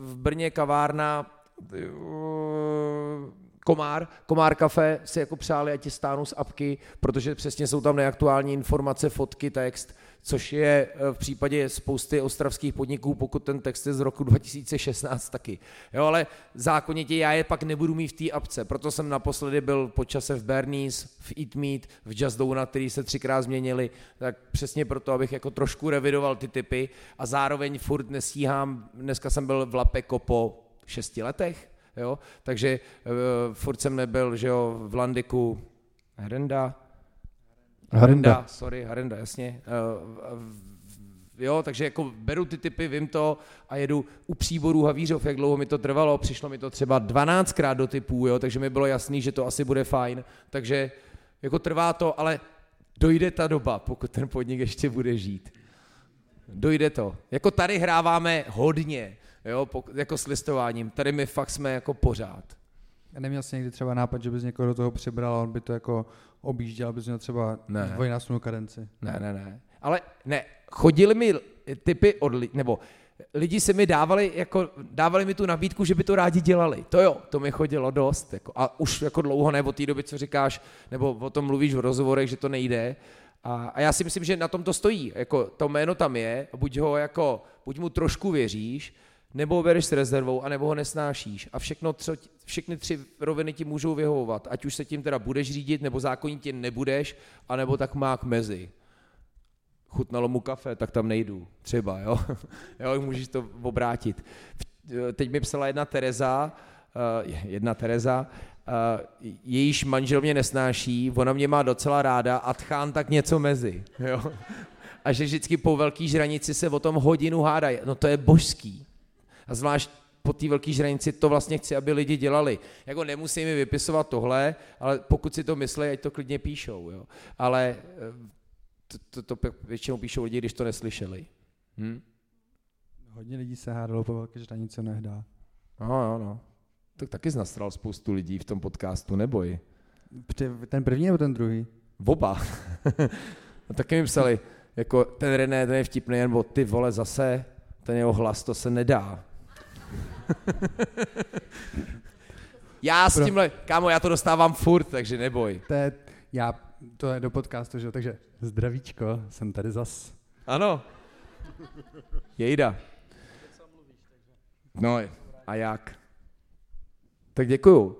v Brně kavárna, uh, Komár, Komár kafe si jako přáli, ať ti stáhnu z apky, protože přesně jsou tam neaktuální informace, fotky, text, což je eh, v případě spousty ostravských podniků, pokud ten text je z roku 2016 taky. Jo, ale zákonitě já je pak nebudu mít v té apce, proto jsem naposledy byl po čase v Bernice, v Eat Meat, v Just Donut, který se třikrát změnili, tak přesně proto, abych jako trošku revidoval ty typy a zároveň furt nestíhám, dneska jsem byl v Lape Kopo, šesti letech, jo, takže uh, furt jsem nebyl, že jo, v Landiku, Hrenda, Hrenda. sorry, Hrenda, jasně, uh, jo, takže jako beru ty typy, vím to a jedu u příborů Havířov, jak dlouho mi to trvalo, přišlo mi to třeba 12krát do typů, jo, takže mi bylo jasný, že to asi bude fajn, takže jako trvá to, ale dojde ta doba, pokud ten podnik ještě bude žít. Dojde to. Jako tady hráváme hodně, jo, jako s listováním. Tady my fakt jsme jako pořád. A neměl jsi někdy třeba nápad, že bys někoho do toho přibral a on by to jako objížděl, bys měl třeba Ne. dvojnásobnou kadenci? Ne, ne, ne. Ale ne, chodili mi typy od lidí, nebo lidi se mi dávali, jako, dávali mi tu nabídku, že by to rádi dělali. To jo, to mi chodilo dost. Jako, a už jako dlouho ne, od té doby, co říkáš, nebo o tom mluvíš v rozhovorech, že to nejde. A, a já si myslím, že na tom to stojí. Jako, to jméno tam je, buď ho jako, buď mu trošku věříš, nebo ho bereš s rezervou, anebo ho nesnášíš. A všechno, co, všechny tři roviny ti můžou vyhovovat. Ať už se tím teda budeš řídit, nebo zákonitě nebudeš, anebo tak má k mezi chutnalo mu kafe, tak tam nejdu, třeba, jo, *laughs* jo můžeš to obrátit. Teď mi psala jedna Tereza, uh, jedna Tereza, uh, jejíž manžel mě nesnáší, ona mě má docela ráda a tchán tak něco mezi, jo. A že vždycky po velký žranici se o tom hodinu hádají. No to je božský. A zvlášť po té velké žranici to vlastně chci, aby lidi dělali. Jako nemusí mi vypisovat tohle, ale pokud si to myslí, ať to klidně píšou. Jo. Ale to, to, to většinou píšou lidi, když to neslyšeli. Hm? Hodně lidí se hádalo po velké žranici nehdá. No, no, no. Tak taky znastral spoustu lidí v tom podcastu, neboj. Ten první nebo ten druhý? Oba. *laughs* no, taky mi psali, jako ten René, ten je vtipný, nebo ty vole zase, ten jeho hlas, to se nedá. Já s tímhle, kámo, já to dostávám furt, takže neboj. To je, já, to je do podcastu, že? takže zdravíčko, jsem tady zas. Ano. Jejda. No a jak? Tak děkuju.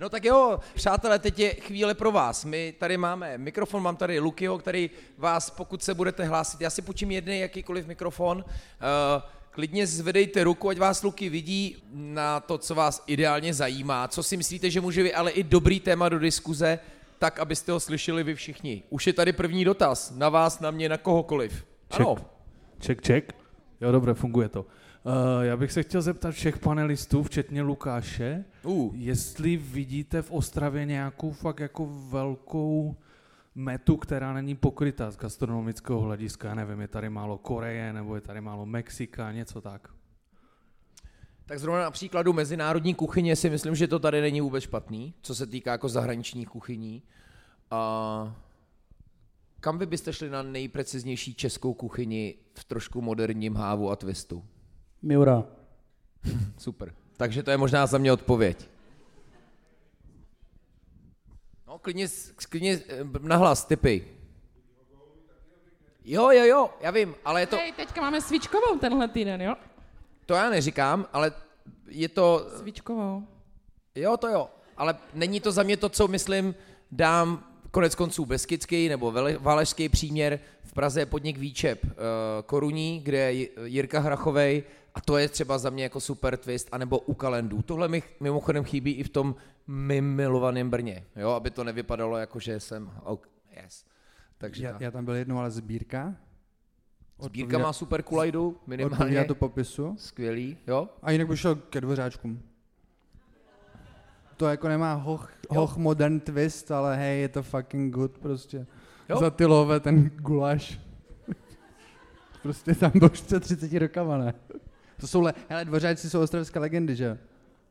No tak jo, přátelé, teď je chvíle pro vás. My tady máme mikrofon, mám tady Lukyho, který vás, pokud se budete hlásit, já si počím jedný jakýkoliv mikrofon, uh, klidně zvedejte ruku, ať vás Luky vidí na to, co vás ideálně zajímá. Co si myslíte, že může být ale i dobrý téma do diskuze, tak, abyste ho slyšeli vy všichni. Už je tady první dotaz. Na vás, na mě, na kohokoliv. Ano. Ček, ček. Jo, dobře, funguje to. Uh, já bych se chtěl zeptat všech panelistů, včetně Lukáše, uh. jestli vidíte v Ostravě nějakou fakt jako velkou metu, která není pokrytá z gastronomického hlediska. Já nevím, je tady málo Koreje, nebo je tady málo Mexika, něco tak. Tak zrovna na příkladu mezinárodní kuchyně si myslím, že to tady není vůbec špatný, co se týká jako zahraničních kuchyní. A kam vy byste šli na nejpreciznější českou kuchyni v trošku moderním hávu a twistu? Miura. *laughs* Super. Takže to je možná za mě odpověď. No, klidně, klidně eh, nahlas, typy. Jo, jo, jo, já vím, ale je to... Hej, teďka máme svíčkovou tenhle týden, jo? To já neříkám, ale je to... Svíčkovou. Jo, to jo, ale není to za mě to, co myslím, dám konec konců Beskický nebo Valešský příměr. V Praze je podnik Výčep uh, Koruní, kde je Jirka Hrachovej a to je třeba za mě jako super twist, anebo u kalendů. Tohle mi mimochodem chybí i v tom mým milovaném Brně, jo, aby to nevypadalo jako, že jsem, oh, yes. Takže já, já tam byl jednou, ale sbírka. Sbírka má super kulajdu, minimálně. to popisu. Skvělý, jo. A jinak bych šel ke dvořáčkům. To jako nemá hoch, hoch modern twist, ale hej, je to fucking good prostě. Jo. Za ty love ten guláš. *laughs* prostě tam byl před 30 rokama, ne? To jsou, le- hele, dvořáci jsou ostravské legendy, že?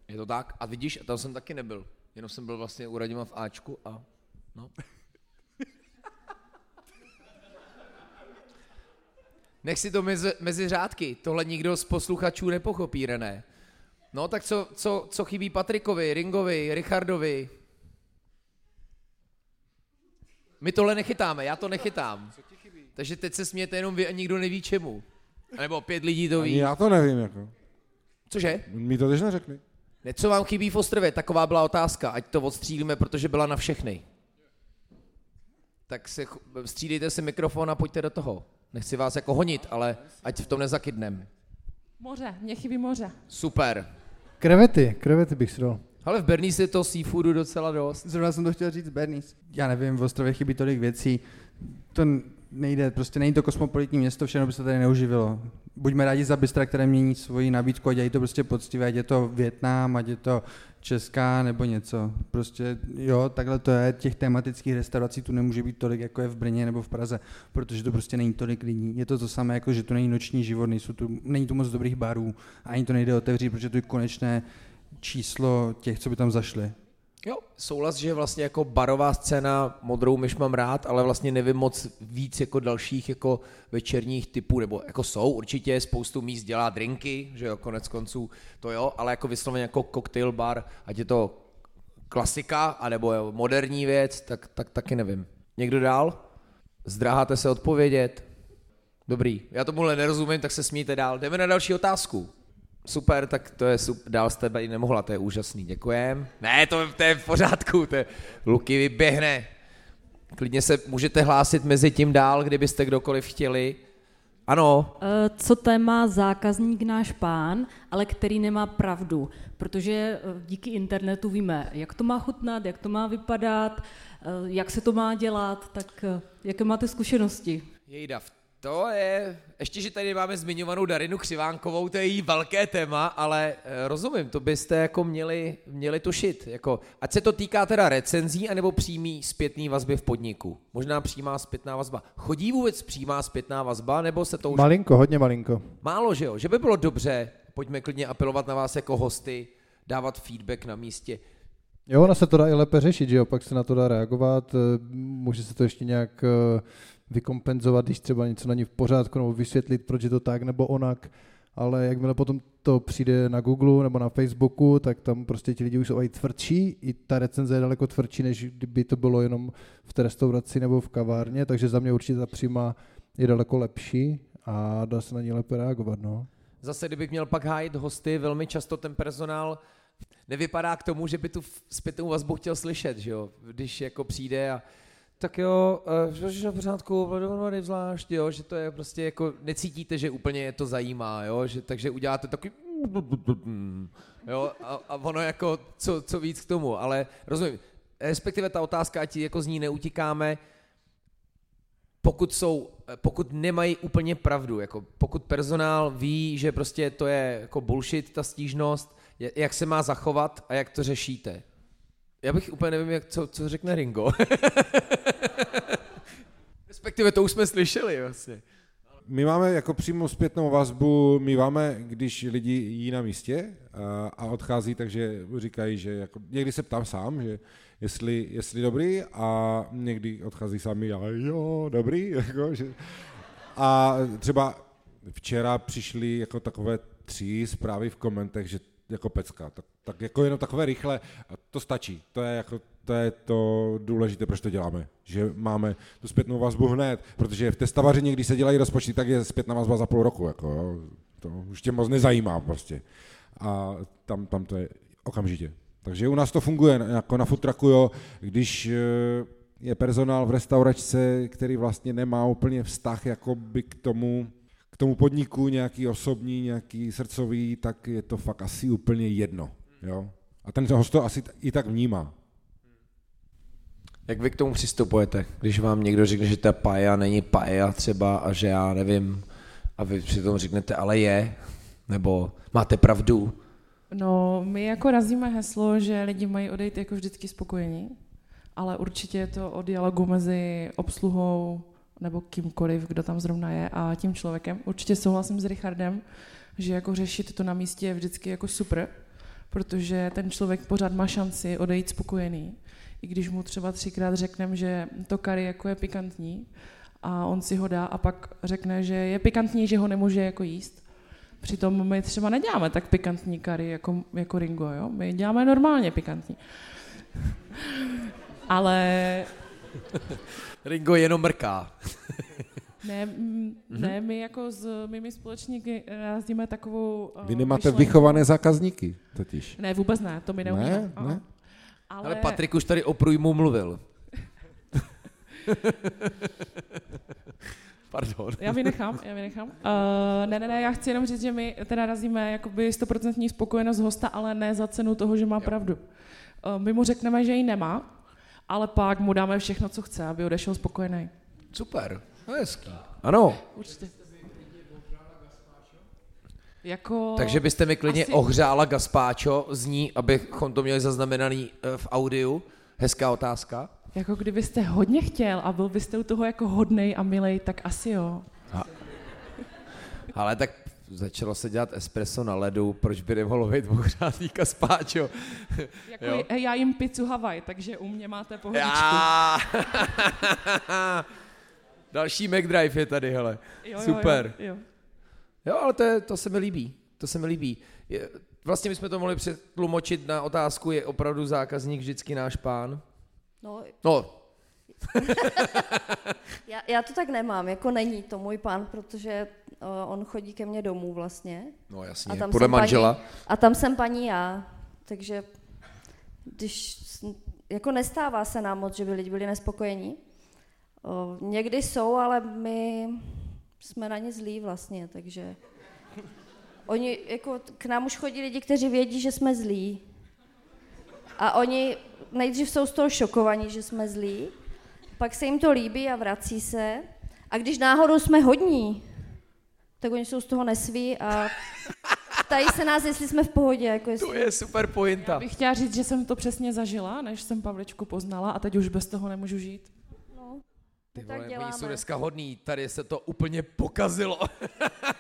Je to tak. A vidíš, tam jsem taky nebyl. Jenom jsem byl vlastně u Radima v Ačku a no. Nech si to mezi, mezi řádky. Tohle nikdo z posluchačů nepochopí, René. No tak co, co, co chybí Patrikovi, Ringovi, Richardovi? My tohle nechytáme, já to nechytám. Takže teď se smějete jenom vy a nikdo neví čemu. Nebo pět lidí to ví. Ani já to nevím, jako. Cože? Mi to tež neřekli. Ne, co vám chybí v Ostrově? Taková byla otázka, ať to odstřílíme, protože byla na všechny. Tak si, střídejte si mikrofon a pojďte do toho. Nechci vás jako honit, ale ať v tom nezakydnem. Moře, mě chybí moře. Super. Krevety, krevety bych si dal. Ale v Bernice je to seafoodu docela dost. Zrovna jsem to chtěl říct Bernice. Já nevím, v Ostrově chybí tolik věcí. To nejde, prostě není to kosmopolitní město, všechno by se tady neuživilo. Buďme rádi za Bystra, které mění svoji nabídku a dělají to prostě poctivě, ať je to Větnam, ať je to Česká nebo něco. Prostě jo, takhle to je, těch tematických restaurací tu nemůže být tolik, jako je v Brně nebo v Praze, protože to prostě není tolik lidí. Je to to samé, jako že tu není noční život, nejsou tu, není tu moc dobrých barů, ani to nejde otevřít, protože to je konečné číslo těch, co by tam zašli. Jo, souhlas, že vlastně jako barová scéna modrou myš mám rád, ale vlastně nevím moc víc jako dalších jako večerních typů, nebo jako jsou určitě, spoustu míst dělá drinky, že jo, konec konců to jo, ale jako vysloveně jako cocktail bar, ať je to klasika, anebo moderní věc, tak, tak taky nevím. Někdo dál? Zdráháte se odpovědět? Dobrý, já tomuhle nerozumím, tak se smíte dál. Jdeme na další otázku. Super, tak to je super, dál jste i nemohla, to je úžasný, děkujem. Ne, to, to je v pořádku, to je, Luky vyběhne. Klidně se můžete hlásit mezi tím dál, kdybyste kdokoliv chtěli. Ano, Eh, Co téma zákazník náš pán, ale který nemá pravdu, protože eh, díky internetu víme, jak to má chutnat, jak to má vypadat, eh, jak se to má dělat, tak jaké máte zkušenosti? Jejda, to je, ještě, že tady máme zmiňovanou Darinu Křivánkovou, to je jí velké téma, ale eh, rozumím, to byste jako měli, měli tušit, jako, ať se to týká teda recenzí, anebo přímý zpětný vazby v podniku. Možná přímá zpětná vazba. Chodí vůbec přímá zpětná vazba, nebo se to už... Malinko, hodně malinko. Málo, že jo? Že by bylo dobře, pojďme klidně apelovat na vás jako hosty, dávat feedback na místě. Jo, ona se to dá i lépe řešit, že jo, pak se na to dá reagovat, eh, může se to ještě nějak eh, vykompenzovat, když třeba něco není v pořádku, nebo vysvětlit, proč je to tak nebo onak, ale jakmile potom to přijde na Google nebo na Facebooku, tak tam prostě ti lidi už jsou i tvrdší, i ta recenze je daleko tvrdší, než kdyby to bylo jenom v té restauraci nebo v kavárně, takže za mě určitě ta přímá je daleko lepší a dá se na ní lépe reagovat, no. Zase, kdybych měl pak hájit hosty, velmi často ten personál nevypadá k tomu, že by tu zpětnou vazbu chtěl slyšet, že jo? Když jako přijde a tak jo, uh, že na pořádku, dohromady zvlášť, jo, že to je prostě jako, necítíte, že úplně je to zajímá, jo, že, takže uděláte takový jo, a, a ono jako, co, co víc k tomu, ale rozumím, respektive ta otázka, ať jako z ní neutíkáme, pokud jsou, pokud nemají úplně pravdu, jako pokud personál ví, že prostě to je jako bullshit, ta stížnost, jak se má zachovat a jak to řešíte. Já bych úplně nevím, jak, co, co řekne Ringo. *laughs* Respektive to už jsme slyšeli vlastně. My máme jako přímou zpětnou vazbu, my máme, když lidi jí na místě a, a odchází, takže říkají, že jako, někdy se ptám sám, že jestli, jestli dobrý a někdy odchází sami a jo, dobrý. *laughs* Jako, že, a třeba včera přišly jako takové tři zprávy v komentech, že jako pecka, tak, tak jako jenom takové rychle, to stačí, to je jako to je to důležité, proč to děláme, že máme tu zpětnou vazbu hned, protože v té stavařině, když se dělají rozpočty, tak je zpětná vazba za půl roku, jako, to už tě moc nezajímá prostě. A tam, tam to je okamžitě. Takže u nás to funguje jako na futraku, jo, když eh, je personál v restauračce, který vlastně nemá úplně vztah jakoby k tomu, k tomu podniku, nějaký osobní, nějaký srdcový, tak je to fakt asi úplně jedno. Jo? A ten host to asi i tak vnímá. Jak vy k tomu přistupujete, když vám někdo řekne, že ta paja není paja třeba a že já nevím, a vy přitom řeknete, ale je, nebo máte pravdu. No, my jako razíme heslo, že lidi mají odejít jako vždycky spokojení, ale určitě je to o dialogu mezi obsluhou nebo kýmkoliv, kdo tam zrovna je a tím člověkem. Určitě souhlasím s Richardem, že jako řešit to na místě je vždycky jako super, protože ten člověk pořád má šanci odejít spokojený. I když mu třeba třikrát řekneme, že to kary jako je pikantní a on si ho dá a pak řekne, že je pikantní, že ho nemůže jako jíst, Přitom my třeba neděláme tak pikantní kary jako, jako Ringo, jo? My děláme normálně pikantní. *laughs* Ale Ringo jenom mrká. *laughs* ne, mm, ne, my jako s mými společníky rázdíme takovou uh, Vy nemáte myšlenku. vychované zákazníky totiž. Ne, vůbec ne, to my neumíme. Ne, ne. Ale, Ale Patrik už tady o průjmu mluvil. *laughs* Pardon. Já vynechám, já vynechám. Uh, ne, ne, ne, já chci jenom říct, že my teda razíme jakoby 100% spokojenost hosta, ale ne za cenu toho, že má pravdu. Uh, my mu řekneme, že ji nemá, ale pak mu dáme všechno, co chce, aby odešel spokojený. Super, to je hezký. Ano, Určitě. Jako... takže byste mi klidně asi- ohřála gazpáčo z ní, abychom to měli zaznamenaný eh, v audiu. Hezká otázka. Jako kdybyste hodně chtěl a byl byste u toho jako hodnej a milej, tak asi jo. Ale tak začalo se dělat espresso na ledu, proč by nemohlo být ohřátý gazpáčo? *laughs* Jako Jo. já jim pizzu Havaj, takže u mě máte pohodičku. Já. *laughs* Další McDrive je tady, hele. Jo, jo, Super. Jo, jo. Jo, ale to, je, to se mi líbí. To se mi líbí. Je, vlastně bychom to mohli přetlumočit na otázku, je opravdu zákazník vždycky náš pán? No, No, *laughs* já, já to tak nemám, jako není to můj pán, protože uh, on chodí ke mně domů vlastně. no jasně, A tam podle jsem manžela. Paní, a tam jsem paní já, takže když, jako nestává se nám moc, že by lidi byli nespokojení. O, někdy jsou, ale my jsme na ně zlí vlastně, takže oni, jako k nám už chodí lidi, kteří vědí, že jsme zlí. A oni nejdřív jsou z toho šokovaní, že jsme zlí, pak se jim to líbí a vrací se. A když náhodou jsme hodní, tak oni jsou z toho nesví a ptají se nás, jestli jsme v pohodě. Jako jestli... To je super pointa. Bych chtěla říct, že jsem to přesně zažila, než jsem Pavličku poznala a teď už bez toho nemůžu žít. Ty tak vole, oni děláme. jsou dneska hodný, tady se to úplně pokazilo.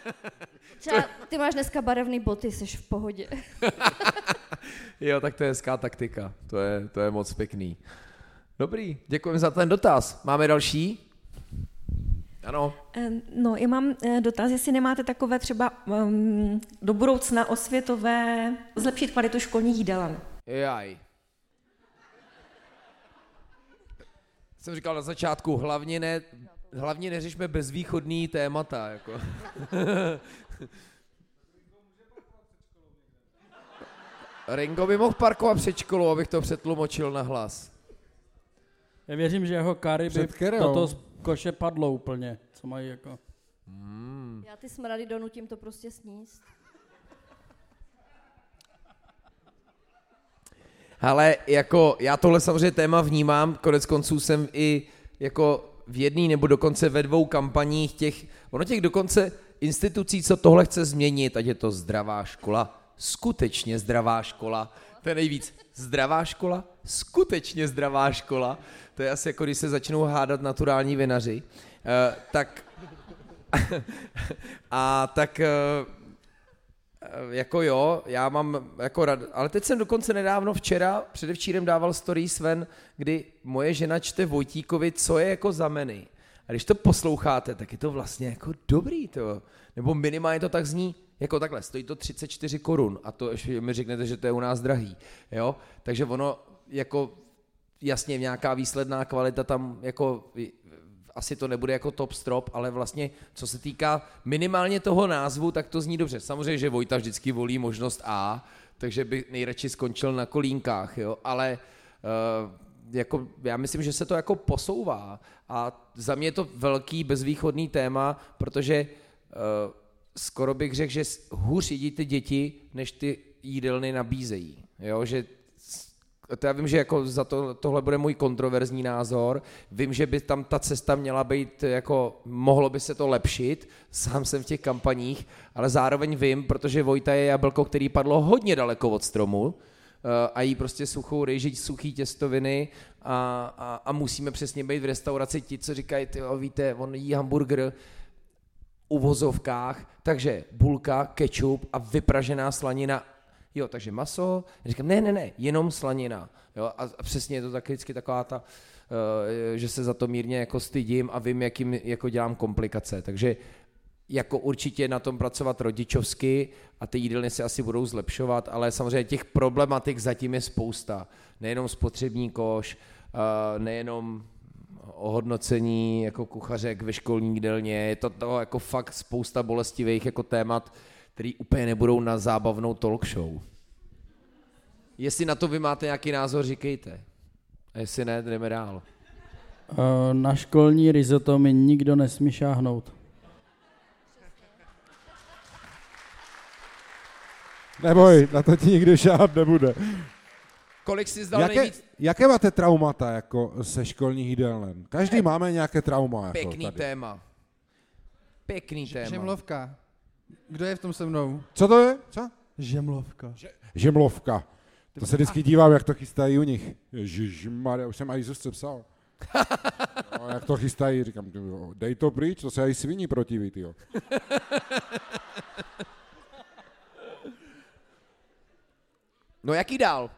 *laughs* Třeba ty máš dneska barevný boty, jsi v pohodě. *laughs* jo, tak to je hezká taktika, to je, to je moc pěkný. Dobrý, děkujeme za ten dotaz. Máme další? Ano. No, já mám eh, dotaz, jestli nemáte takové třeba um, do budoucna osvětové, zlepšit kvalitu školních jídelen. Jaj. Jsem říkal na začátku, hlavně ne, hlavně neřešme bezvýchodný témata. Jako. *laughs* Ringo by mohl parkovat před školou, abych to přetlumočil na hlas. Já věřím, že jeho kary by toho z koše padlo úplně, co mají jako... Já ty smrady donutím to prostě sníst. Ale jako já tohle samozřejmě téma vnímám, konec konců jsem i jako v jedné nebo dokonce ve dvou kampaních těch, ono těch dokonce institucí, co tohle chce změnit, ať je to zdravá škola, skutečně zdravá škola, to je nejvíc, zdravá škola, skutečně zdravá škola, to je asi jako když se začnou hádat naturální vinaři, uh, tak *laughs* a tak eh, jako jo, já mám jako rad, ale teď jsem dokonce nedávno včera, předevčírem dával story Sven, kdy moje žena čte Vojtíkovi, co je jako za meny. A když to posloucháte, tak je to vlastně jako dobrý, to. Nebo minimálně to tak zní, jako takhle, stojí to 34 korun a to ještě mi řeknete, že to je u nás drahý, jo? Takže ono jako jasně nějaká výsledná kvalita tam jako asi to nebude jako top strop, ale vlastně co se týká minimálně toho názvu, tak to zní dobře. Samozřejmě, že Vojta vždycky volí možnost A, takže by nejradši skončil na kolínkách, jo, ale uh, jako, já myslím, že se to jako posouvá a za mě je to velký bezvýchodný téma, protože uh, skoro bych řekl, že hůř jedí ty děti, než ty jídelny nabízejí. Jo, že to já vím, že jako za to, tohle bude můj kontroverzní názor. Vím, že by tam ta cesta měla být, jako mohlo by se to lepšit, sám jsem v těch kampaních, ale zároveň vím, protože Vojta je jablko, který padlo hodně daleko od stromu eh, a jí prostě suchou rejži, suchý těstoviny a, a, a musíme přesně být v restauraci ti, co říkají, ty víte, on jí hamburger uvozovkách, takže bulka, kečup a vypražená slanina Jo, takže maso. Já říkám, ne, ne, ne, jenom slanina. Jo, a, a přesně je to taky vždycky taková ta, uh, že se za to mírně jako stydím a vím, jakým jako dělám komplikace. Takže jako určitě na tom pracovat rodičovsky a ty jídelny se asi budou zlepšovat, ale samozřejmě těch problematik zatím je spousta. Nejenom spotřební koš, uh, nejenom ohodnocení jako kuchařek ve školní jídelně, je to toho jako fakt spousta bolestivých jako témat, který úplně nebudou na zábavnou talk show. Jestli na to vy máte nějaký názor, říkejte. A jestli ne, jdeme dál. Uh, na školní risotto mi nikdo nesmí šáhnout. Neboj, na to ti nikdo šáhat nebude. Kolik jsi zdal Jaké, nejvíc? jaké máte traumata jako se školních jídelen? Každý máme nějaké trauma. Jako Pěkný tady. téma. Pěkný téma. Žemlovka. Kdo je v tom se mnou? Co to je? Co? Žemlovka. Žemlovka. To se vždycky dívám, jak to chystají u nich. Ježišmarja, už jsem i Zuzce psal. No, jak to chystají, říkám, dej to pryč, to se aj sviní protiví, tyjo. No jaký dál?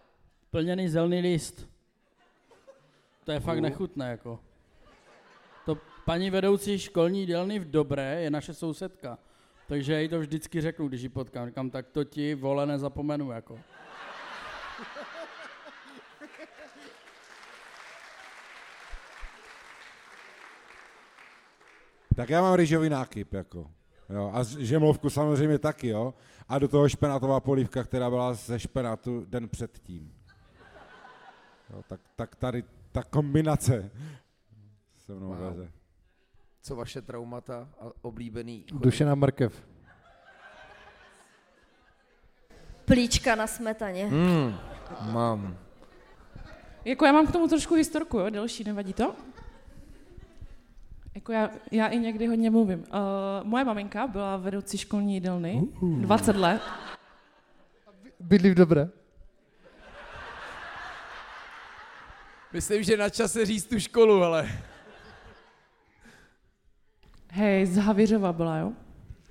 Plněný zelený list. To je fakt Uh. nechutné, jako. To paní vedoucí školní dělny v Dobré je naše sousedka. Takže já jí to vždycky řeknu, když ji potkám. Říkám, tak to ti vole nezapomenu, jako. Tak já mám rýžový nákyp, jako. Jo, a žemlovku samozřejmě taky, jo. A do toho špenátová polívka, která byla ze špenátu den předtím. Jo, tak, tak tady ta kombinace se mnou Wow. veze. Co vaše traumata a oblíbený? Dušená mrkev. Plíčka na smetaně. Hmm, mám. Jako já mám k tomu trošku historku, jo, delší, nevadí to? Jako já, já i někdy hodně mluvím. Uh, moje maminka byla vedoucí školní jídelny, 20 let. Bydlí v dobré. Myslím, že na čase říct tu školu, ale... Hej, z Havířova byla, jo?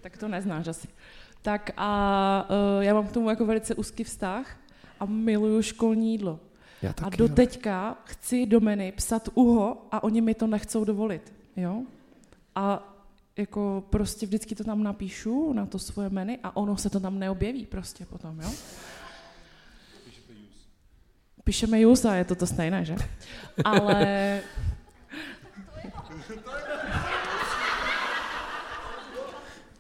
Tak to neznáš asi. Tak a uh, já mám k tomu jako velice úzký vztah a miluju školní jídlo. Já A taky, do no. teďka chci do menu psat uho a oni mi to nechcou dovolit, jo? A jako prostě vždycky to tam napíšu na to svoje menu a ono se to tam neobjeví prostě potom, jo? Píšeme jus a je to to stejné, že? Ale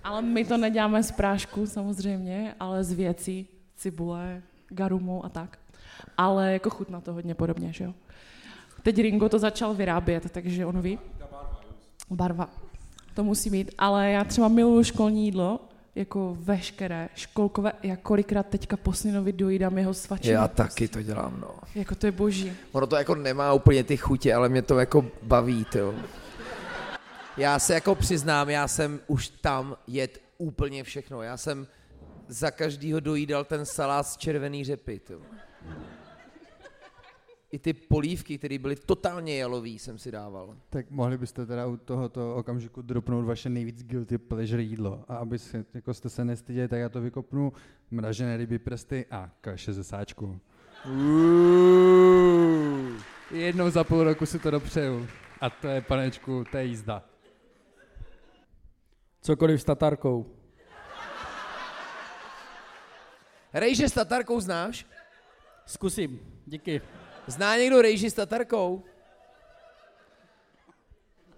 Ale my to neděláme z prášku samozřejmě, ale z věcí, cibule, garumu a tak. Ale jako chutná to hodně podobně, že jo. Teď Ringo to začal vyrábět, takže on ví. Barva. To musí být. Ale já třeba miluju školní jídlo, jako veškeré školkové, já kolikrát teďka po synovi dojídám jeho svačinu. Já taky to dělám, no. Jako to je boží. Ono to jako nemá úplně ty chutě, ale mě to jako baví, jo. Já se jako přiznám, já jsem už tam jet úplně všechno. Já jsem za každýho dojídal ten salát z červený řepy, jo. I ty polívky, které byly totálně jalový, jsem si dával. Tak mohli byste teda u tohoto okamžiku dropnout vaše nejvíc guilty pleasure jídlo. A aby se, jako jste se nestyděli, tak já to vykopnu mražené ryby prsty a kaše ze sáčku. Jednou za půl roku si to dopřeju. A to je, panečku, to je jízda. Cokoliv s tatarkou. Rejže s tatarkou znáš? Zkusím, díky. Zná někdo rejži s tatarkou?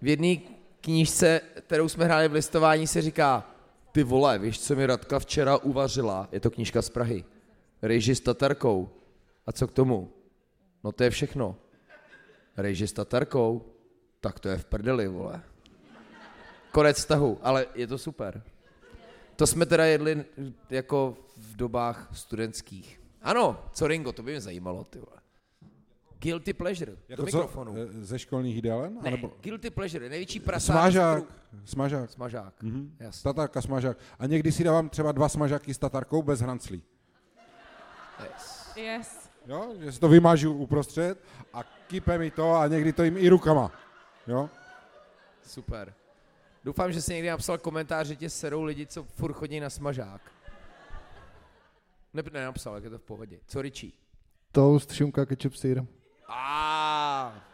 V jedné knížce, kterou jsme hráli v listování, se říká ty vole, víš, co mi Radka včera uvařila? Je to knížka z Prahy. Rejži s tatarkou. A co k tomu? No to je všechno. Rejži s tatarkou? Tak to je v prdeli, vole. Konec vztahu, ale je to super. To jsme teda jedli jako v dobách studentských. Ano, co Ringo, to by mě zajímalo, ty vole. Guilty pleasure, Jako do co, mikrofonu. eh, ze školních jídelen? Ne, Anebo... guilty pleasure, největší prasák. Smažák. kterou- Smažák. Smažák, Mhm. jasně. Tatarka, smažák. A někdy si dávám třeba dva smažáky s tatarkou bez hranclí. Yes. Yes. Jo, že si to vymažu uprostřed a kype mi to a někdy to jim i rukama. Jo? Super. Doufám, že jsi někdy napsal komentář, že tě serou lidi, co furt chodí na smažák. Ne, nenapsal, jak je to v pohodě. Co Richie? Toast, šunka, ketchup, sír. A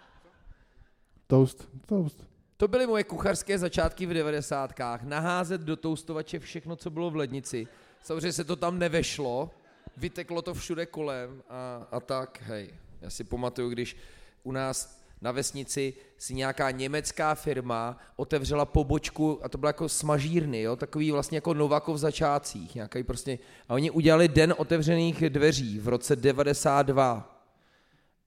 Toast, toast. To byly moje kuchařské začátky v devadesátkách. Naházet do toustovače všechno, co bylo v lednici. Samozřejmě se to tam nevešlo, vyteklo to všude kolem a, a tak, hej. Já si pamatuju, když u nás na vesnici si nějaká německá firma otevřela pobočku, a to bylo jako smažírny, jo, takový vlastně jako Novako v začátcích, nějaký prostě, a oni udělali den otevřených dveří v roce 92.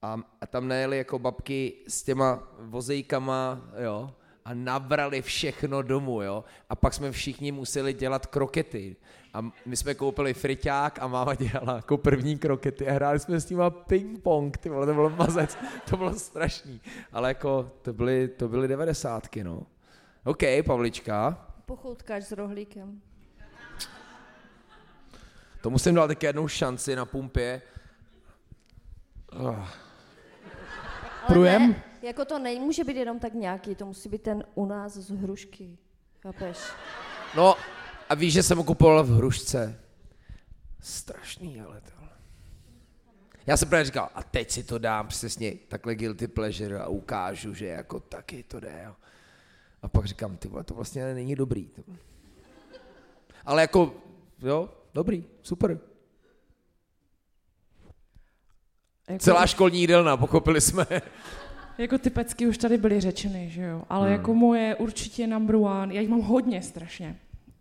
A, a tam najeli jako babky s těma vozejkama, jo, a nabrali všechno domů, jo. A pak jsme všichni museli dělat krokety. A my jsme koupili friťák a máma dělala jako první krokety a hráli jsme s nima ping-pong, ty vole, to bylo mazec, to bylo strašný. Ale jako to byly, to byly devadesátky, no. OK, Pavlička. Pochoutkáč s rohlíkem. To musím dát taky jednou šanci na pumpě. Oh. Ale Prujem? Ne, jako to nemůže být jenom tak nějaký, to musí být ten u nás z hrušky. Chápeš? No a víš, že jsem ho kupoval v hrušce. Strašný, ale to. Já jsem právě říkal, a teď si to dám přesně takhle guilty pleasure a ukážu, že jako taky to jde. Jo. A pak říkám, ty vole, to vlastně není dobrý. Ale jako, jo, dobrý, super. Jako, Celá školní jídelna, pochopili jsme. Jako ty pecky už tady byly řečeny, že jo? Ale Hmm. jako moje určitě number one, já jich mám hodně strašně.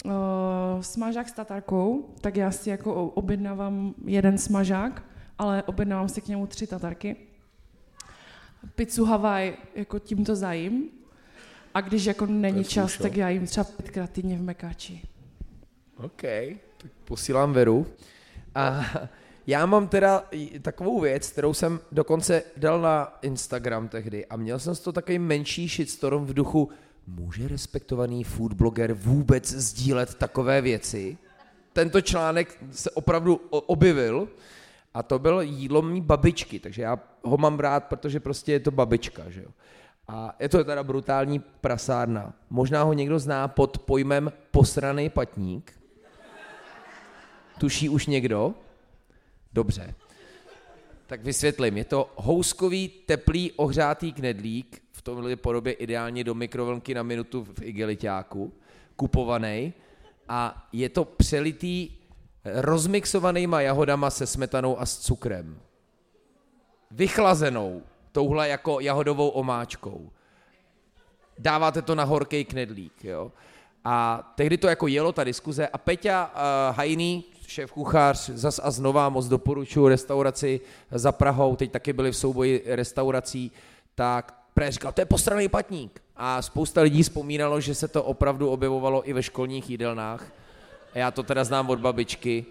Uh, smažák s tatarkou, tak já si jako objednávám jeden smažák, ale objednávám si k němu tři tatarky. Pizzu Hawaii jako tímto zajím. A když jako není čas, tak já jim třeba pětkrát týdně v mekáči. OK, tak posílám Veru. A já mám teda takovou věc, kterou jsem dokonce dal na Instagram tehdy a měl jsem z toho takový menší shitstorm v duchu, může respektovaný food blogger vůbec sdílet takové věci? Tento článek se opravdu objevil a to byl jídlo mý babičky, takže já ho mám rád, protože prostě je to babička, že jo. A je to teda brutální prasárna. Možná ho někdo zná pod pojmem posraný patník. Tuší už někdo? Dobře. Tak vysvětlím. Je to houskový, teplý, ohřátý knedlík, v tomhle podobě ideálně do mikrovlnky na minutu v igeliťáku, kupovaný. A je to přelitý rozmixovanýma jahodama se smetanou a s cukrem. Vychlazenou touhle jako jahodovou omáčkou. Dáváte to na horký knedlík, jo. A tehdy to jako jelo ta diskuze a Peťa uh, Hajný, šéf kuchař, zas a znova moc doporučuji restauraci za Prahou, teď taky byli v souboji restaurací, tak Pre říkal, to je postraný patník. A spousta lidí vzpomínalo, že se to opravdu objevovalo i ve školních jídelnách. Já to teda znám od babičky.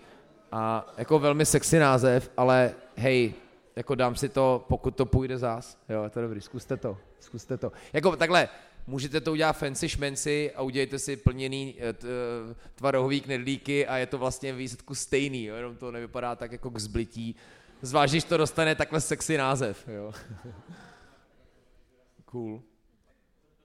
A jako velmi sexy název, ale hej, jako dám si to, pokud to půjde zás. Jo, je to dobrý, zkuste to, zkuste to. Jako takhle, můžete to udělat fancy šmenci a udělejte si plněný eh, eh, tvarohový knedlíky a je to vlastně v výsledku stejný, jo, jenom to nevypadá tak jako k zblití. Zvlášť, když to dostane takhle sexy název, jo. *laughs* cool.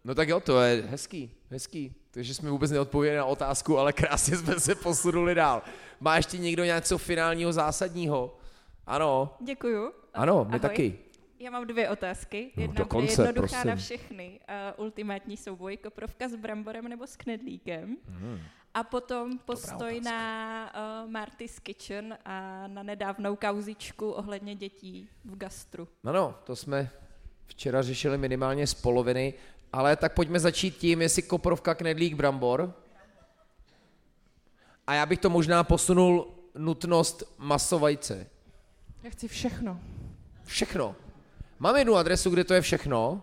No tak jo, to je hezký, hezký. Takže jsme vůbec neodpověděli na otázku, ale krásně jsme se posunuli dál. Má ještě někdo něco finálního zásadního? Ano, Děkuju. ano, my Ahoj. taky. Já mám dvě otázky. No, Jedna dokonce, bude jednoduchá prosím. na všechny. Uh, ultimátní souboj, koprovka s bramborem nebo s knedlíkem. Hmm. A potom postoj na uh, Marty's Kitchen a na nedávnou kauzičku ohledně dětí v gastru. No, no, to jsme včera řešili minimálně z poloviny, ale tak pojďme začít tím, jestli koprovka, knedlík, brambor. A já bych to možná posunul nutnost maso vajce. Já chci všechno. Všechno. Mám jednu adresu, kde to je všechno,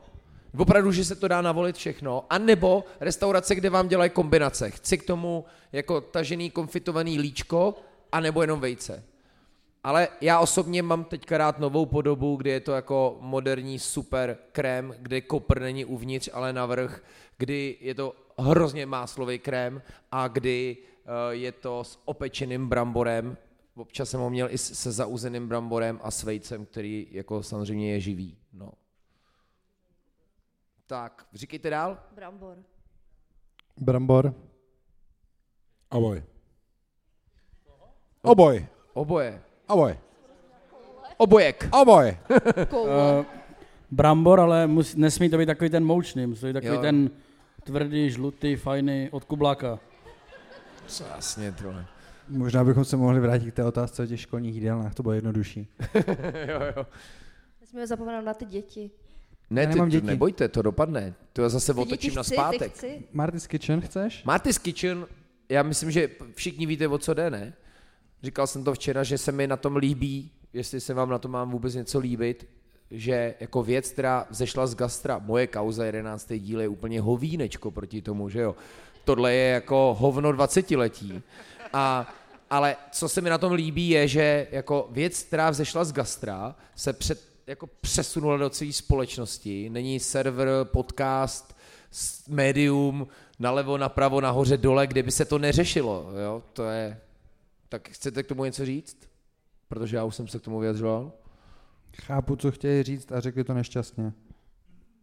opravdu, že se to dá navolit všechno, anebo restaurace, kde vám dělají kombinace. Chci k tomu jako tažený konfitovaný líčko, anebo jenom vejce. Ale já osobně mám teďka rád novou podobu, kdy je to jako moderní super krém, kde kopr není uvnitř, ale navrch, kdy je to hrozně máslový krém a kdy uh, je to s opečeným bramborem. Občas jsem ho měl i se zauzeným bramborem a s vejcem, který jako samozřejmě je živý. No. Tak, říkejte dál. Brambor. Brambor. Oboj. Oboj. Oboje. Oboj. Obojek. Oboj. *laughs* Uh, brambor, ale mus, nesmí to být takový ten moučný, musí to být takový Jo. ten tvrdý, žlutý, fajný od kubláka. Jasně, tohle. Možná bychom se mohli vrátit k té otázce o těch školních jídelnách, to bylo jednodušší. *laughs* jo, jo. Nesmíme zapomenout na ty děti. Ne, ty, děti. nebojte, to dopadne. To já zase Ty otočím na zpátek. Marty's Kitchen chceš? Marty's Kitchen, já myslím, že všichni víte, o co jde, ne? Říkal jsem to včera, že se mi na tom líbí, jestli se vám na tom mám vůbec něco líbit. že jako věc, která zešla z gastra, moje kauza 11. díl je úplně hovínečko proti tomu, že jo. Tohle je jako hovno 20 letí. A, ale co se mi na tom líbí je, že jako věc, která vzešla z gastra, se před, jako přesunula do celé společnosti. Není server, podcast, médium, nalevo, napravo, nahoře, dole, kde by se to neřešilo. Jo? To je... Tak chcete k tomu něco říct? Protože já už jsem se k tomu vyjadřoval. Chápu, co chtějí říct a řekli to nešťastně.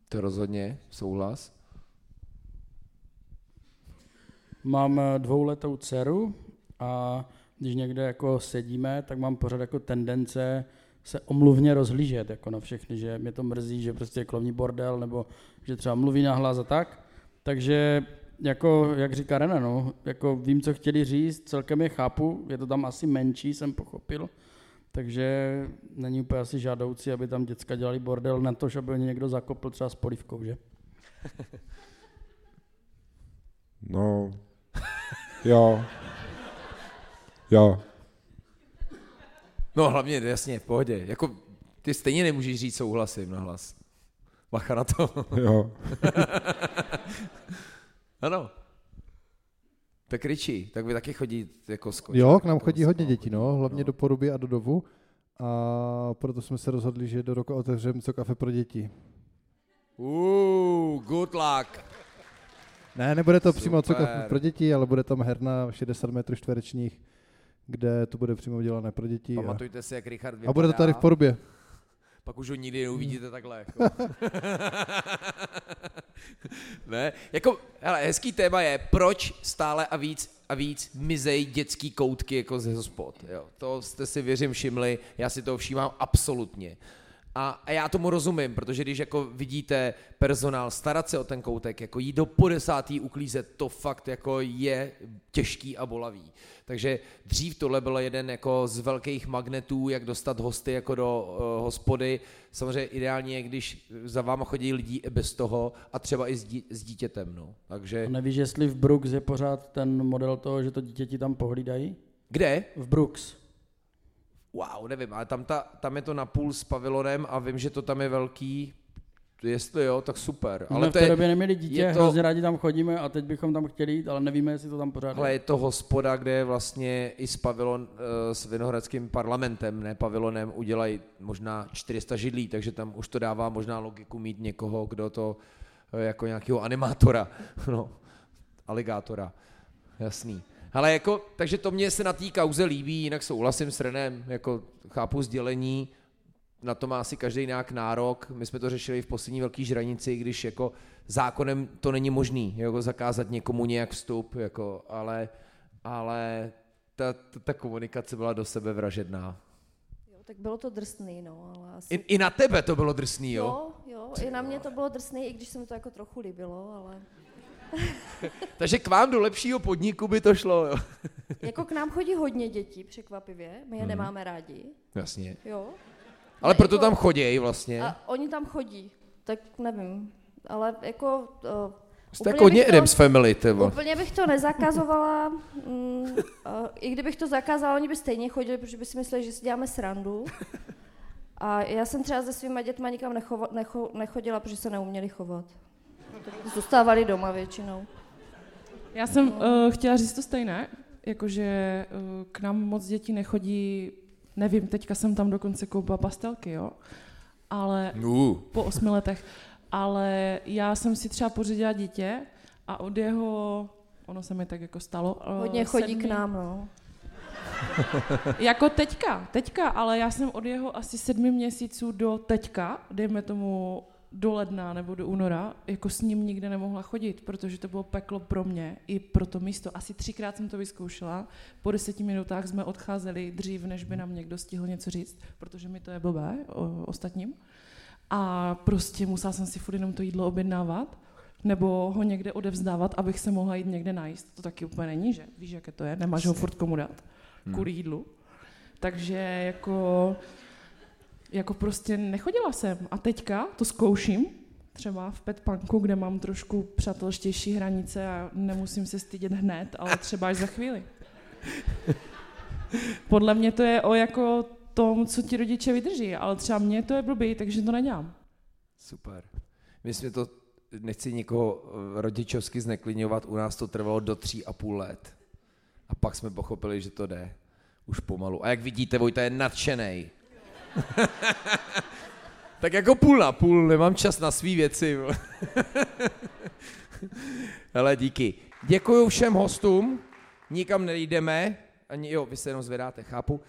To rozhodně, souhlas. Mám eh, dvouletou dceru a když někde jako sedíme, tak mám pořád jako tendence se omluvně rozhlížet jako na všechny, že mě to mrzí, že prostě je klovní bordel, nebo že třeba mluví nahlas a tak. Takže jako, jak říká Rena, no, jako vím, co chtěli říct, celkem je chápu, je to tam asi menší, jsem pochopil, takže není úplně asi žádoucí, aby tam děcka dělali bordel na to, aby někdo zakopl třeba s polivkou, že? No, jo. Jo. No hlavně, jasně, v pohodě. Jako, ty stejně nemůžeš říct souhlasím na hlas. Bacha na to. Jo. *laughs* ano. Tak Riči, tak vy taky chodí jako s Jo, k nám chodí hodně dětí, no, hlavně do Poruby a do Dovu. A proto jsme se rozhodli, že do roku otevřeme co kafe pro děti. Uh, good luck. Ne, nebude to přímo co Super. kafe pro děti, ale bude tam herna 60 metrů čtverečních, kde to bude přímo udělané pro děti. Pamatujte si, jak Richard A bude to tady v Porubě. Pak už ho nikdy neuvidíte takhle. Jako. *laughs* ne, jako, hele, hezký téma je, proč stále a víc a víc mizej dětský koutky jako ze hospod. Jo. To jste si věřím všimli, já si toho všímám absolutně. A, a já tomu rozumím, protože když jako vidíte personál starat se o ten koutek, jako jít do po desátý uklízet, to fakt jako je těžký a bolavý. Takže dřív tohle byl jeden jako z velkých magnetů, jak dostat hosty jako do uh, hospody. Samozřejmě ideálně je, když za váma chodí lidi i bez toho a třeba i s, dí, s dítětem. No. Takže A nevíš, jestli v Brooks je pořád ten model toho, že to dítě ti tam pohlídají? kde? V Brooks. Wow, nevím, ale tam, ta, tam je to napůl s pavilonem a vím, že to tam je velký. Jestli jo, tak super. Ale Ale v té je, době neměli dítě, je to... hrozně rádi tam chodíme a teď bychom tam chtěli jít, ale nevíme, jestli to tam pořád Ale je. to hospoda, kde je vlastně i s pavilon, eh, s Vinohradským parlamentem, ne pavilonem, udělají možná 400 židlí, takže tam už to dává možná logiku mít někoho, kdo to eh, jako nějakého animátora, *laughs* no, aligátora, jasný. Ale jako, takže to mě se na té kauze líbí, jinak souhlasím s Renem, jako chápu sdělení, na to má asi každý nějak nárok. My jsme to řešili v poslední velký žranici, když jako zákonem to není možný, jako zakázat někomu nějak vstup, jako, ale, ale ta, ta, ta komunikace byla do sebe vražedná. Jo, tak bylo to drsný, no, ale asi... I, I na tebe to bylo drsný, jo? Jo, jo, i na mě to bylo drsný, i když se mi to jako trochu líbilo, ale... *laughs* Takže k vám do lepšího podniku by to šlo, jo? *laughs* Jako k nám chodí hodně dětí, překvapivě, my je Mhm. nemáme rádi. Jasně. Jo. Ale Ne, proto jako- tam chodí vlastně. A oni tam chodí, tak nevím, ale jako... Uh, Jste jako hodně Adams Family, vole. Úplně bych to nezakazovala, mm, uh, i kdybych to zakázala, oni by stejně chodili, protože by si mysleli, že si děláme srandu. *laughs* A já jsem třeba se svýma dětma nikam nechova, necho, nechodila, protože se neuměli chovat. Zůstávali doma většinou. Já jsem uh, chtěla říct to stejné, jakože uh, k nám moc dětí nechodí, nevím, teďka jsem tam dokonce koupila pastelky, jo, ale Uh. po osmi letech, ale já jsem si třeba pořídila dítě a od jeho, ono se mi tak jako stalo, eh, Hodně chodí sedmi- k nám, no. *laughs* jako teďka, teďka, ale já jsem od jeho asi sedmi měsíců do teďka, dejme tomu do ledna nebo do února, jako s ním nikde nemohla chodit, protože to bylo peklo pro mě i pro to místo. Asi třikrát jsem to vyzkoušela, po deseti minutách jsme odcházeli dřív, než by nám někdo stihl něco říct, protože mi to je blbé o, ostatním. A prostě musela jsem si furt jenom to jídlo objednávat, nebo ho někde odevzdávat, abych se mohla jít někde najíst. To taky úplně není, že? Víš, jaké to je? Nemáš ho furt komu dát kvůli jídlu. Takže jako, jako prostě nechodila jsem. A teďka to zkouším, třeba v Petpanku, kde mám trošku přátelštější hranice a nemusím se stydět hned, ale třeba až za chvíli. *laughs* Podle mě to je o jako tom, co ti rodiče vydrží, ale třeba mě to je blbý, takže to nedělám. Super. My jsme to, nechci nikoho eh, rodičovsky zneklidňovat, u nás to trvalo do tří a půl let. A pak jsme pochopili, že to jde. Už pomalu. A jak vidíte, Vojta je nadšenej. *laughs* tak jako půl na půl, nemám čas na svý věci. *laughs* Hele, díky. Děkuji všem hostům, nikam nejdeme, ani jo, vy se jenom zvedáte, chápu. Uh,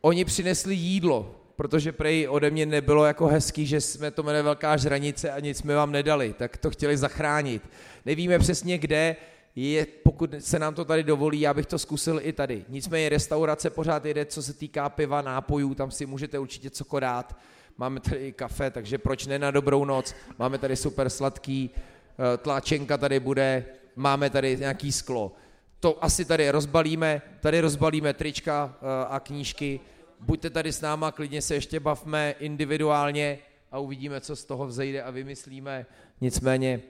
oni přinesli jídlo, protože prej ode mě nebylo jako hezký, že jsme to jmenuje Velká žranice a nic jsme vám nedali, tak to chtěli zachránit. Nevíme přesně kde, je, pokud se nám to tady dovolí, já bych to zkusil i tady. Nicméně restaurace pořád jede, co se týká piva, nápojů, tam si můžete určitě cokoliv dát. Máme tady i kafe, takže proč ne na dobrou noc. Máme tady super sladký, eh, tláčenka tady bude, máme tady nějaký sklo. To asi tady rozbalíme, tady rozbalíme trička eh, a knížky. Buďte tady s náma, klidně se ještě bavme individuálně a uvidíme, co z toho vzejde a vymyslíme. Nicméně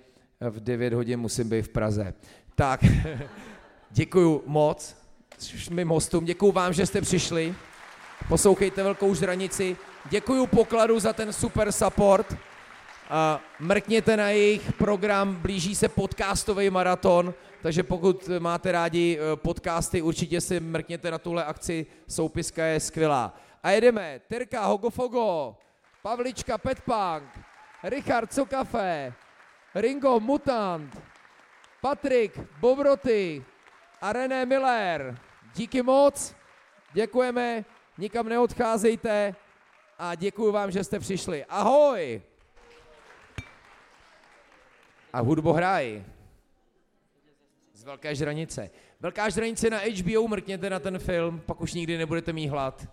eh, v 9 hodin musím být v Praze. Tak, *laughs* děkuju moc mým hostům, děkuju vám, že jste přišli. Poslouchejte Velkou žranici. Děkuju pokladu za ten super support. A mrkněte na jejich program, blíží se podcastový maraton, takže pokud máte rádi eh, podcasty, určitě si mrkněte na tuhle akci, soupiska je skvělá. A jedeme, Terka Hogofogo, Pavlička Petpunk, Richard Cokafe, Ringo Mutant, Patrik Bobroty a René Miller. Díky moc, děkujeme, nikam neodcházejte a děkuji vám, že jste přišli. Ahoj! A hudbu hrají. Z Velké žranice. Velká žranice na HBO, mrkněte na ten film, pak už nikdy nebudete mít hlad.